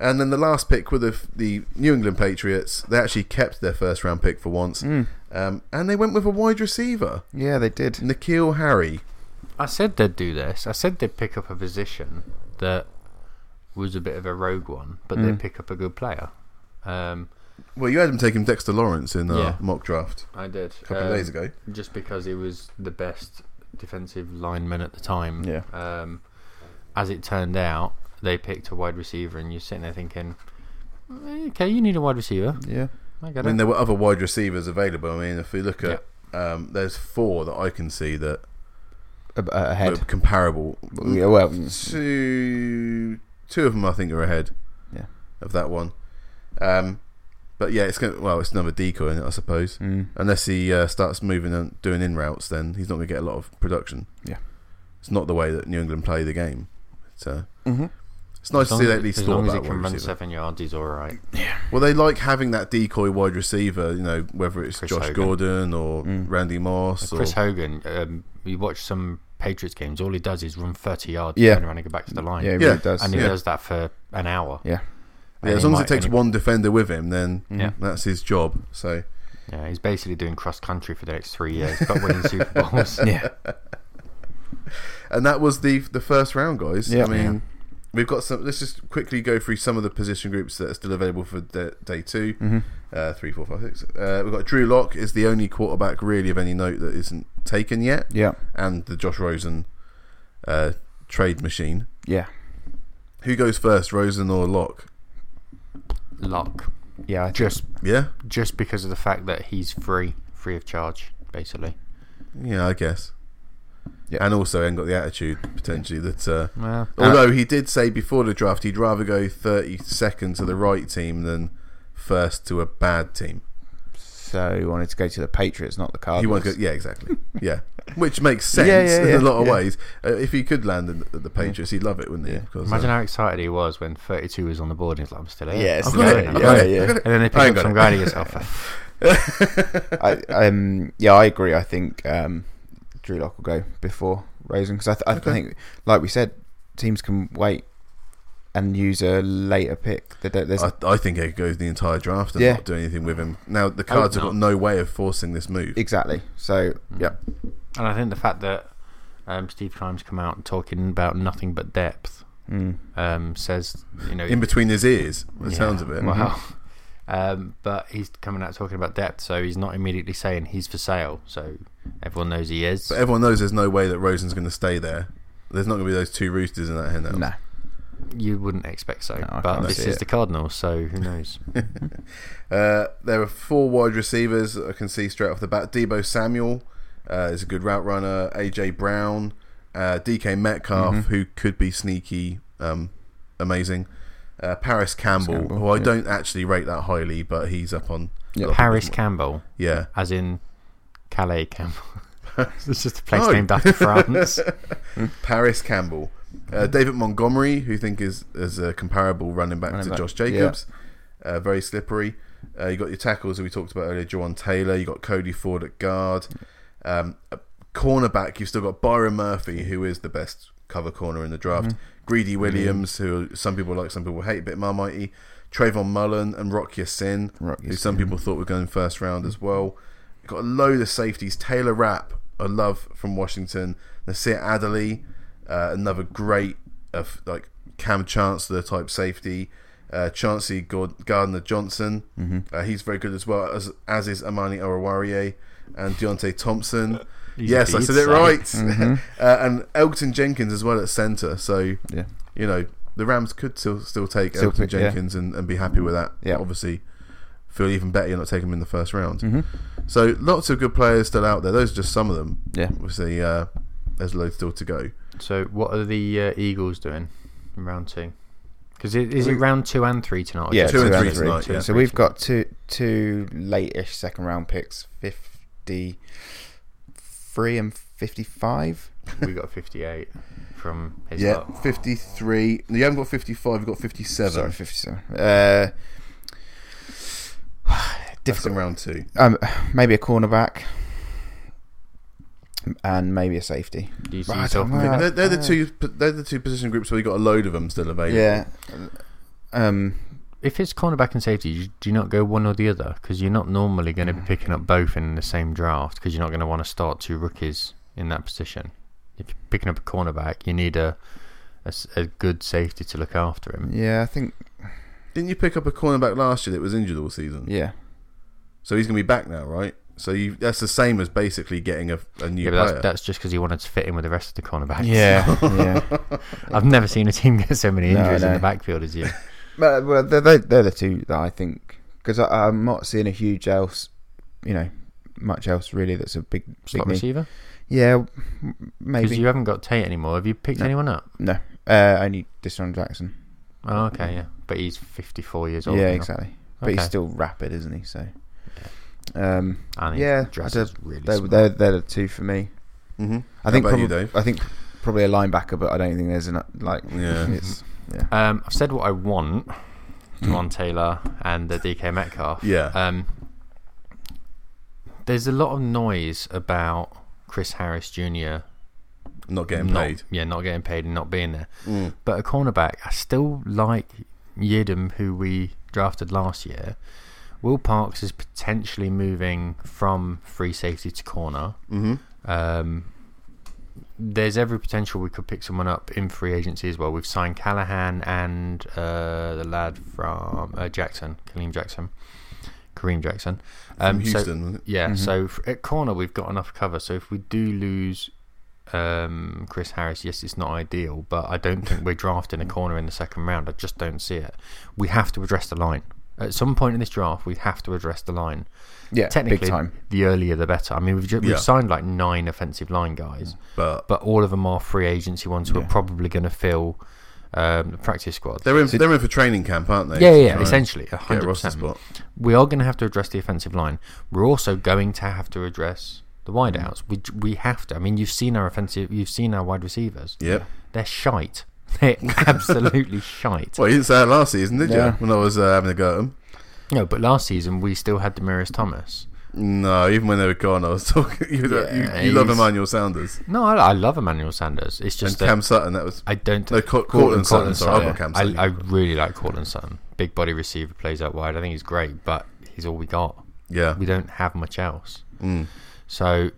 And then the last pick with the, the New England Patriots, they actually kept their first round pick for once. Mm. Um, and they went with a wide receiver, Yeah, they did. N'Keal Harry. I said they'd do this. I said they'd pick up a position that was a bit of a rogue one, but Mm. they'd pick up a good player. Um, Well, you had him taking Dexter Lawrence in our Yeah. mock draft I did a couple of Um, days ago. just because he was the best defensive lineman at the time. Yeah. Um, as it turned out, they picked a wide receiver, and you're sitting there thinking, "Eh, "Okay, you need a wide receiver. Yeah. I I mean, it." there were other wide receivers available. I mean, if we look at, um, there's four that I can see that A- a- ahead. were comparable. Yeah, well, two two of them I think are ahead. Yeah. Of that one. Um, but yeah, it's going well. It's another decoy in it, I suppose. mm, Unless he uh, starts moving and doing in routes, then he's not going to get a lot of production. Yeah. It's not the way that New England play the game. It's, uh, hmm it's nice as to see as, they at least as thought long as about he can run receiver. seven yards, he's all right. Well, they like having that decoy wide receiver. You know, whether it's Chris Josh Hogan. Gordon or Mm. Randy Moss Chris or Hogan, um, you watch some Patriots games. All he does is run thirty yards, Yeah. turn around and go back to the line. Yeah, it Yeah. really does. and he Yeah. does that for an hour. Yeah. Yeah, as he long as might- it takes and one defender with him, then Yeah. that's his job. So Yeah, he's basically doing cross country for the next three years, but winning Super Bowls. Yeah. and that was the the first round, guys. Yeah. I mean, we've got some. Let's just quickly go through some of the position groups that are still available for the, day two. hmm Uh, three, four, five, six. Uh, we've got Drew Lock is the only quarterback really of any note that isn't taken yet, Yeah. and the Josh Rosen uh, trade machine. Yeah. Who goes first, Rosen or Lock? Lock, Yeah. I think- just Yeah, just because of the fact that he's free, free of charge, basically. yeah, I guess. Yeah. And also, ain't got the attitude potentially that. Uh, Well, although he did say before the draft he'd rather go thirty second to the right team than first to a bad team. So he wanted to go to the Patriots, not the Cardinals. He won't go. Yeah, exactly. Yeah, which makes sense Yeah, yeah, in a lot of yeah. ways. Uh, if he could land in the, the Patriots, he'd love it, wouldn't he? Yeah. Because, imagine uh, how excited he was when 32 was on the board. and He's like, "I'm still here." Yeah, I'm it's still got here, it, I'm I've still got here." it, I've got it. And then they I pick ain't up got some it. guy to yourself. I, um, yeah, I agree. I think um, Drew Lock will go before Rosen because I, th- I Okay. think, like we said, teams can wait and use a later pick. There's, I, I think it goes the entire draft and Yeah. not do anything with him. Now the cards have got no way of forcing this move. exactly. So yeah, And I think the fact that um, Steve Keim's come out talking about nothing but depth mm, um, says, you know, In between his ears, the Yeah, sounds of it. Wow. Um, but he's coming out talking about depth, so he's not immediately saying he's for sale. So everyone knows he is. But everyone knows there's no way that Rosen's going to stay there. There's not going to be those two roosters in that hen house. Nah. You wouldn't expect so. No, but this is it. the Cardinals, so who knows? Uh, there are four wide receivers that I can see straight off the bat. Deebo Samuel uh, is a good route runner. AJ Brown, uh, DK Metcalf, Mhm. who could be sneaky, um, amazing. Uh, Parris Campbell, Campbell, who I yeah. don't actually rate that highly, but he's up on Yeah. a lot of Paris people's- Campbell, Yeah, as in Calais Campbell. it's just a place No. named after France. Parris Campbell. Uh, David Montgomery, who I think is is a comparable running back Running to back, Josh Jacobs, uh, very slippery. Uh, you got your tackles that we talked about earlier, Jawaan Taylor. You got Cody Ford at guard. Um, a cornerback, you've still got Byron Murphy, who is the best cover corner in the draft. Mm-hmm. Greedy Williams, who some people like, some people hate, a bit marmitey. Trayvon Mullen and Rock Sin, Rock who some people thought were going first round as well. You've got a load of safeties. Taylor Rapp, I love from Washington. Nasir Adderley, uh, another great of like Cam Chancellor type safety. Uh, Chauncey Gard- Gardner Johnson, Mm-hmm. uh, he's very good as well as as is Amani Oruwariye and Deionte Thompson. Yes, I said it right. Mhm. uh, and Elgton Jenkins as well at centre. So Yeah. you know the Rams could still still take Still Elgton pick, yeah. Jenkins and, and be happy with that. Yeah. obviously feel even better you're not taking him in the first round. hmm So lots of good players still out there. Those are just some of them. Yeah. Obviously, uh, there's a load still to go. So what are the uh, Eagles doing in round two? Because is it round two and three tonight? Yeah, just two and round three tonight, Two yeah. and So three we've tonight. got two two late-ish second round picks, fifty three and fifty five. we got fifty-eight from his Yeah, lot. 53. You haven't got 55, you've got 57. Sorry, fifty seven. Uh, That's round two. um, maybe a cornerback. And maybe a safety. Do you see Right, yourself? Right. they're, they're the uh, two. They're the two position groups where you got a load of them still available. Yeah. Um. If it's cornerback and safety, you- do you not go one or the other? Because you're not normally going to be picking up both in the same draft because you're not going to want to start two rookies in that position. If you're picking up a cornerback, you need a a good safety to look after him. Yeah, I think. Didn't you pick up a cornerback last year that was injured all season? Yeah. So he's going to be back now, right? So you that's the same as basically getting a, a new Yeah, but player. that's, that's just because he wanted to fit in with the rest of the cornerbacks. Yeah. yeah. I've never seen a team get so many No, injuries in the backfield as you. But well, they're, they're, they're the two that I think because I'm not seeing a huge else, you know, much else really. That's a big, big Slot need. receiver? Yeah, m- Because maybe. you haven't got Tate anymore. Have you picked No. anyone up? no, uh, only DeSean Jackson. Oh, okay, yeah. But he's 54 years old. yeah, now. exactly. But he's still rapid, isn't he? So, um, And yeah, dresses I really they're, smart. they're they're the two for me. mm-hmm. I think How about you, probably, Dave? I think probably a linebacker, but I don't think there's an like. Yeah. it's Um, I've said what I want. Jawaan Taylor and the DK Metcalf. Yeah. Um, there's a lot of noise about Chris Harris Jr. Not getting not- paid. Yeah, not getting paid and not being there. Mm. But a cornerback, I still like Yiadom, who we drafted last year. Will Parks is potentially moving from free safety to corner. Mm-hmm. Um, there's every potential we could pick someone up in free agency as well. We've signed Callahan and uh, the lad from uh, Jackson, Kareem Jackson, Kareem Jackson. From Um, so- Houston. wasn't it? yeah, Mhm. so f- at corner we've got enough cover. So if we do lose um, Chris Harris, yes, it's not ideal, but I don't think we're drafting a corner in the second round. I just don't see it. We have to address the line. At some point in this draft, we have to address the line. yeah, Technically, big time. the earlier the better. I mean, we've, ju- we've Yeah. signed like nine offensive line guys, But but all of them are free agency ones who Yeah. are probably going to fill um, the practice squad. they're in. So- they're in for training camp, aren't they? Yeah, yeah, yeah, Right. essentially, Get a hundred roster percent. spot. We are going to have to address the offensive line. We're also going to have to address the wideouts. We we have to. I mean, you've seen our offensive. You've seen our wide receivers. Yep. They're shite. They're absolutely shite. Well, you didn't say that last season, did Yeah. you? When I was uh, having a go at them. No, but last season we still had Demaryius Thomas. No, even when they were gone, I was talking. You, Yeah, you, you love he's- Emmanuel Sanders No, I, I love Emmanuel Sanders. It's and just that Cam Sutton. That was I don't. no Cor- Courtland Sutton. Sorry, I've yeah. got Cam I, I really like Courtland Sutton. Big body receiver, plays out wide. I think he's great, but he's all we got. yeah. We don't have much else. Mm. So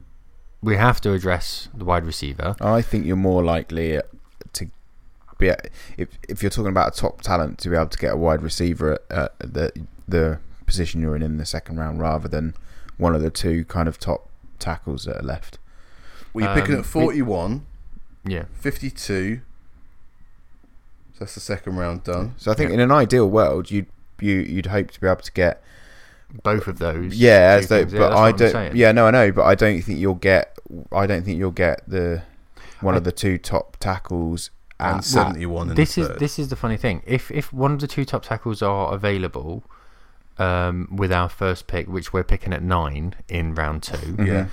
we have to address the wide receiver. I think you're more likely to be if if you're talking about a top talent to be able to get a wide receiver at, at the the position you're in in the second round rather than one of the two kind of top tackles that are left. Were you picking Um, at 41, Yeah, 52? So that's the second round done. So I think Yeah. in an ideal world, you'd you you'd hope to be able to get both of those. yeah, as though, things. Yeah, but that's I what I'm don't. Yeah, no, I know, but I don't think you'll get. I don't think you'll get the one I- of the two top tackles. And At, 71 in This the is third. this is the funny thing. If if one of the two top tackles are available, um, with our first pick, which we're picking at nine in round two, Mhm. Yeah.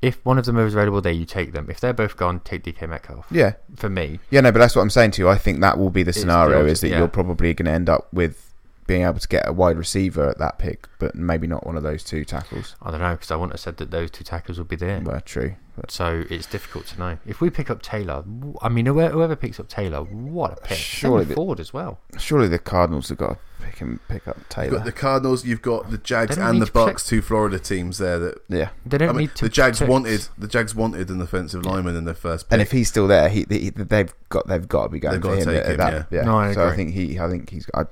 if one of them is available there, you take them. If they're both gone, take DK Metcalf. yeah, For me, yeah, no, but that's what I'm saying to you. I think that will be the It's the scenario: ulti- is that yeah. you're probably going to end up with being able to get a wide receiver at that pick, but maybe not one of those two tackles. I don't know because I wouldn't have said that those two tackles would be there. Well, true. But So it's difficult to know. If we pick up Taylor, I mean, whoever, picks up Taylor, what a pick! Surely the- as well. surely the Cardinals have got pick him, pick up You've Taylor. got the Cardinals, you've got the Jags They don't and the to protect- Bucks, two Florida teams there. That yeah, They don't I mean, need to. the Jags protect- wanted the Jags wanted an offensive lineman in their first pick. and if he's still there, he, he they've got they've got to be going They've for got to him. take at him, that, yeah. No, I so I think he, I think he's. I,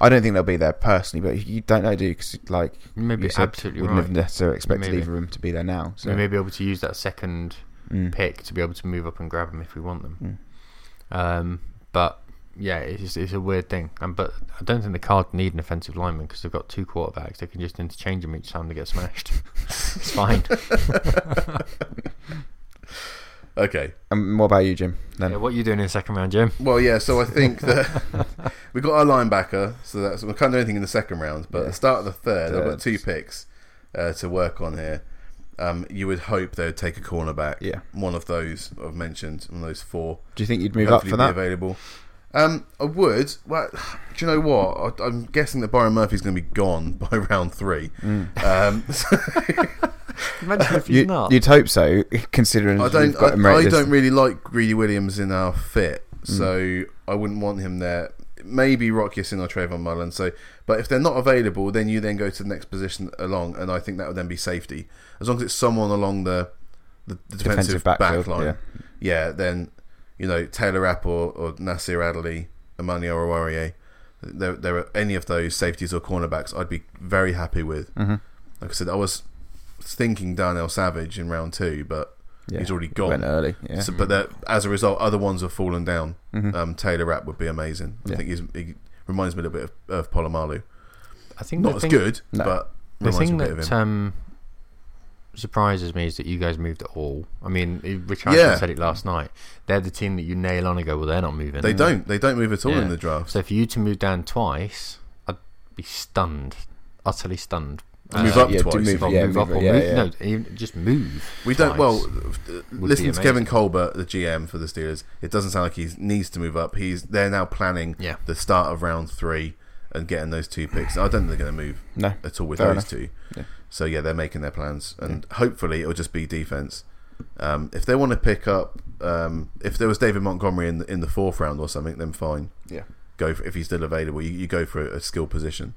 I don't think they'll be there personally, but you don't know, do you? Because like Maybe you said, absolutely wouldn't right. have necessarily expected Maybe. either of them to be there now. So We may be able to use that second Mm. pick to be able to move up and grab them if we want them. Mm. Um, but yeah, it's, it's a weird thing. Um, but I don't think the Cards need an offensive lineman because they've got two quarterbacks. They can just interchange them each time they get smashed. it's fine. okay, And what about you, Jim? Then yeah, what are you doing in the second round, Jim? well, yeah. So I think that we got our linebacker, so that's we can't do anything in the second round. But at the start of the third, I've got two picks uh, to work on here. Um, you would hope they would take a cornerback. Yeah. one of those I've mentioned, one of those four. do you think you'd move up hopefully for be that? available. Um, I would. Well, do you know what? I, I'm guessing that Byron Murphy's going to be gone by round three. Mm. Um, so Imagine if he's You, not. You'd hope so, considering I don't. got I, I don't really like Greedy Williams in our fit, Mm. so I wouldn't want him there. Maybe Rock Ya-Sin or Trayvon Mullen. So, but if they're not available, then you then go to the next position along, and I think that would then be safety. As long as it's someone along the the, the defensive, defensive backfield. back line, Yeah. yeah, then you know Taylor Rapp or, or Nasir Adderley, Emmanuel Awarie, there, there are any of those safeties or cornerbacks I'd be very happy with. hmm Like I said, I was thinking Darnell Savage in round two, but yeah. he's already Went gone. early. Yeah. So, but that, as a result, other ones have fallen down. Mhm. Um, Taylor Rapp would be amazing. I Yeah. think he's, he reminds me a little bit of, of Polomalu. I think Not as thing, good, No. but The reminds thing me a bit of that him. um, surprises me is that you guys moved at all. I mean, it- Rich Yeah. Eisen said it last night. They're the team that you nail on and go, well, they're not moving. they don't. They don't move at all Yeah. in the draft. So for you to move down twice, I'd be stunned, utterly stunned. Move Uh, up yeah, twice. move, yeah, move up or yeah, move. yeah. No, just move. We don't. twice. Well, Would listening be to Kevin amazing. Colbert, the GM for the Steelers, it doesn't sound like he needs to move up. He's they're now planning Yeah. the start of round three and getting those two picks. I don't think they're going to move No. at all with Fair those enough. two. Yeah. So yeah, they're making their plans, and hopefully it'll just be defense. Um, if they want to pick up, um, if there was David Montgomery in the, in the fourth round or something, then fine. Yeah. Go for, if he's still available. You, you go for a, skill position,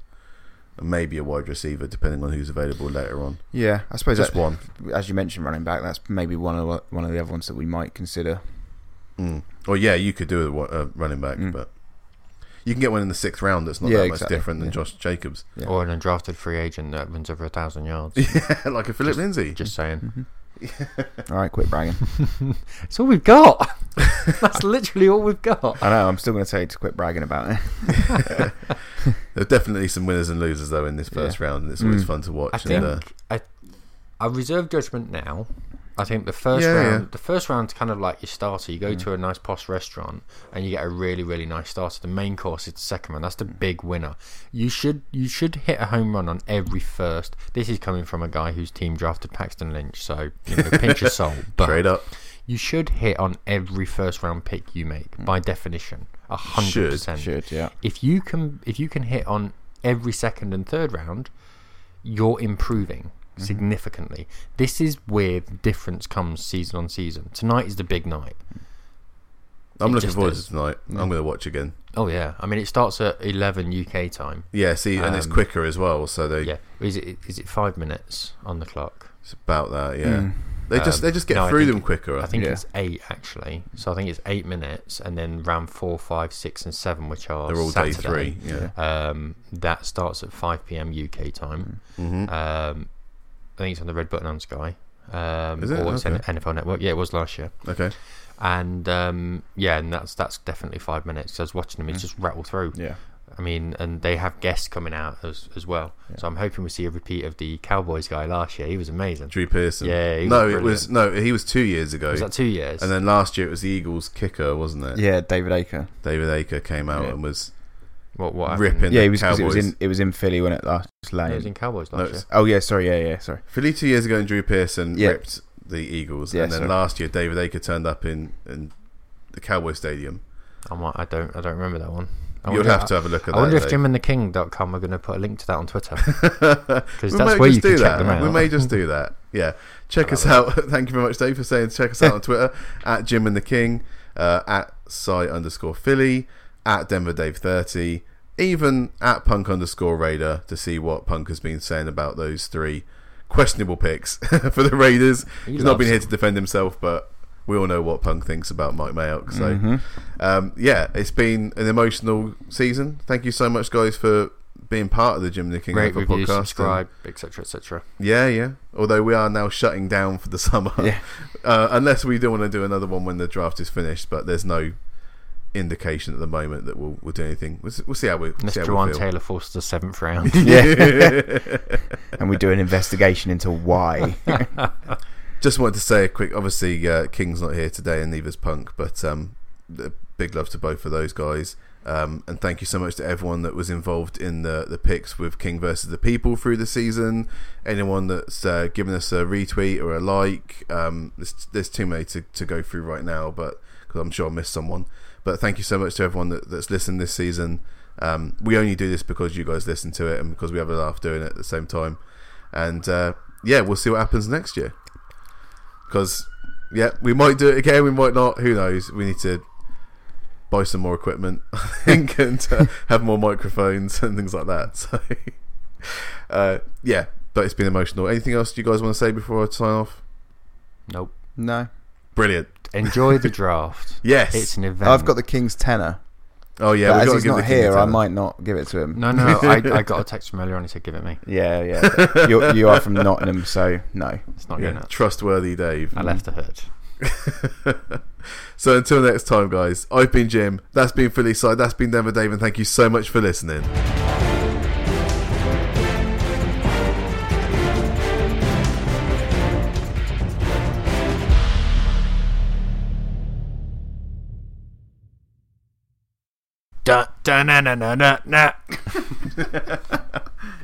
and maybe a wide receiver, depending on who's available later on. Yeah, I suppose Just that- one. As you mentioned, running back. That's maybe one of the- one of the other ones that we might consider. Mm. Or yeah, you could do a, a running back, Mm. but you can get one in the sixth round. That's not Yeah, that much exactly. different than Yeah. Josh Jacobs. Yeah. Or an undrafted free agent that runs over a thousand yards. Yeah, like a Philip Just- Lindsay. Just saying. Mhm. All right, quit bragging. It's all we've got. That's literally all we've got. I know. I'm still going to tell you to quit bragging about it. There's definitely some winners and losers though in this first round, and it's always Mm. fun to watch. I and, think uh, I, I reserve judgment now. I think the first Yeah, round, yeah. the first round's kind of like your starter. You go Mm. to a nice posh restaurant and you get a really, really nice starter. The main course is the second round. That's the big winner. You should, you should hit a home run on every first. This is coming from a guy whose team drafted Paxton Lynch, so you know, pinch your soul. But straight up. you should hit on every first round pick you make by definition, a hundred percent. Should yeah. If you can, if you can hit on every second and third round, you're improving Mm-hmm. significantly. This is where the difference comes season on season. Tonight is the big night. I'm It looking forward is. to tonight. I'm going to watch again. Oh yeah, I mean it starts at eleven UK time. Yeah, see, and it's Um, quicker as well. So they, Yeah, is it is it five minutes on the clock? it's about that. Yeah, Mm. they just Um, they just get no, through think- them quicker. I think Yeah. it's eight actually. So I think it's eight minutes, and then round four, five, six, and seven, which are they're all Saturday. day three. Yeah. Um, that starts at five p.m. UK time. hmm Um, I think it's on the Red Button on Sky. Um, Is it? Or it's Okay. NFL Network. Yeah, it was last year. Okay. And um, yeah, and that's that's definitely five minutes. I was watching them; it's just rattle through. Yeah. I mean, and they have guests coming out as as well. So I'm hoping we see a repeat of the Cowboys guy last year. He was amazing. Drew Pearson. Yeah, he was no, it was no. He was two years ago, Was that two years? and then last year it was the Eagles kicker, wasn't it? Yeah, David Aker. David Aker came out Yeah. and was what what happened? ripping. Yeah, the he was 'cause Cowboys. it was in it was in Philly when it last No, it was in Cowboys last it's- year. oh yeah, sorry, yeah, yeah, sorry. Philly two years ago, and Drew Pearson Yeah. ripped the Eagles, Yeah, and then sorry. last year David Aker turned up in, in the Cowboy Stadium. I might, I don't I don't remember that one. I You'd wonder- have to have a look at that. I wonder that. if jimandtheking.com are going to put a link to that on Twitter Because because that's where you can check them out. We may just do that. Yeah, check us out. Thank you very much, Dave, for saying check us out on Twitter at Jim and the King, uh, at Si underscore Philly, at Denver Dave thirty, even at Punk underscore Raider to see what Punk has been saying about those three questionable picks for the Raiders. He He's not been here to defend himself, but we all know what Punk thinks about Mike Mayock. So, Mhm. um, yeah, it's been an emotional season. Thank you so much, guys, for being part of the Jim and the King Rate, NFL review, podcast. subscribe, etc., etc. Yeah, yeah. Although we are now shutting down for the summer, Yeah. uh, unless we do want to do another one when the draft is finished. But there's no indication at the moment that we'll, we'll do anything. We'll, we'll see how we Unless see how Jawan we feel. Taylor forced the seventh round. Yeah. and we do an investigation into why. Just wanted to say a quick. Obviously, uh, King's not here today, and neither's Punk. But um, big love to both of those guys. Um, and thank you so much to everyone that was involved in the the picks with King versus the People through the season. Anyone that's uh, given us a retweet or a like. Um, there's, there's too many to, to go through right now, but because I'm sure I missed someone. But thank you so much to everyone that, that's listened this season. Um, we only do this because you guys listen to it and because we have a laugh doing it at the same time. And uh, yeah, we'll see what happens next year. Because yeah, we might do it again. We might not. Who knows? We need to buy some more equipment, I think, and uh, have more microphones and things like that. So uh, yeah, but it's been emotional. Anything else you guys want to say before I sign off? nope. no, Brilliant. Enjoy the draft. Yes. It's an event. I've got the king's tenor. oh yeah. but we've as got to he's give the not king here, I might not give it to him. No, no, no. I, I got a text from earlier on. He said, "Give it me." Yeah, yeah. You're, you are from Nottingham, so no. It's not Yeah, going to. trustworthy Dave. I left a hurt. so until next time, guys. I've been Jim. That's been Philly Side. That's been Denver Dave, and thank you so much for listening. Da na na na na.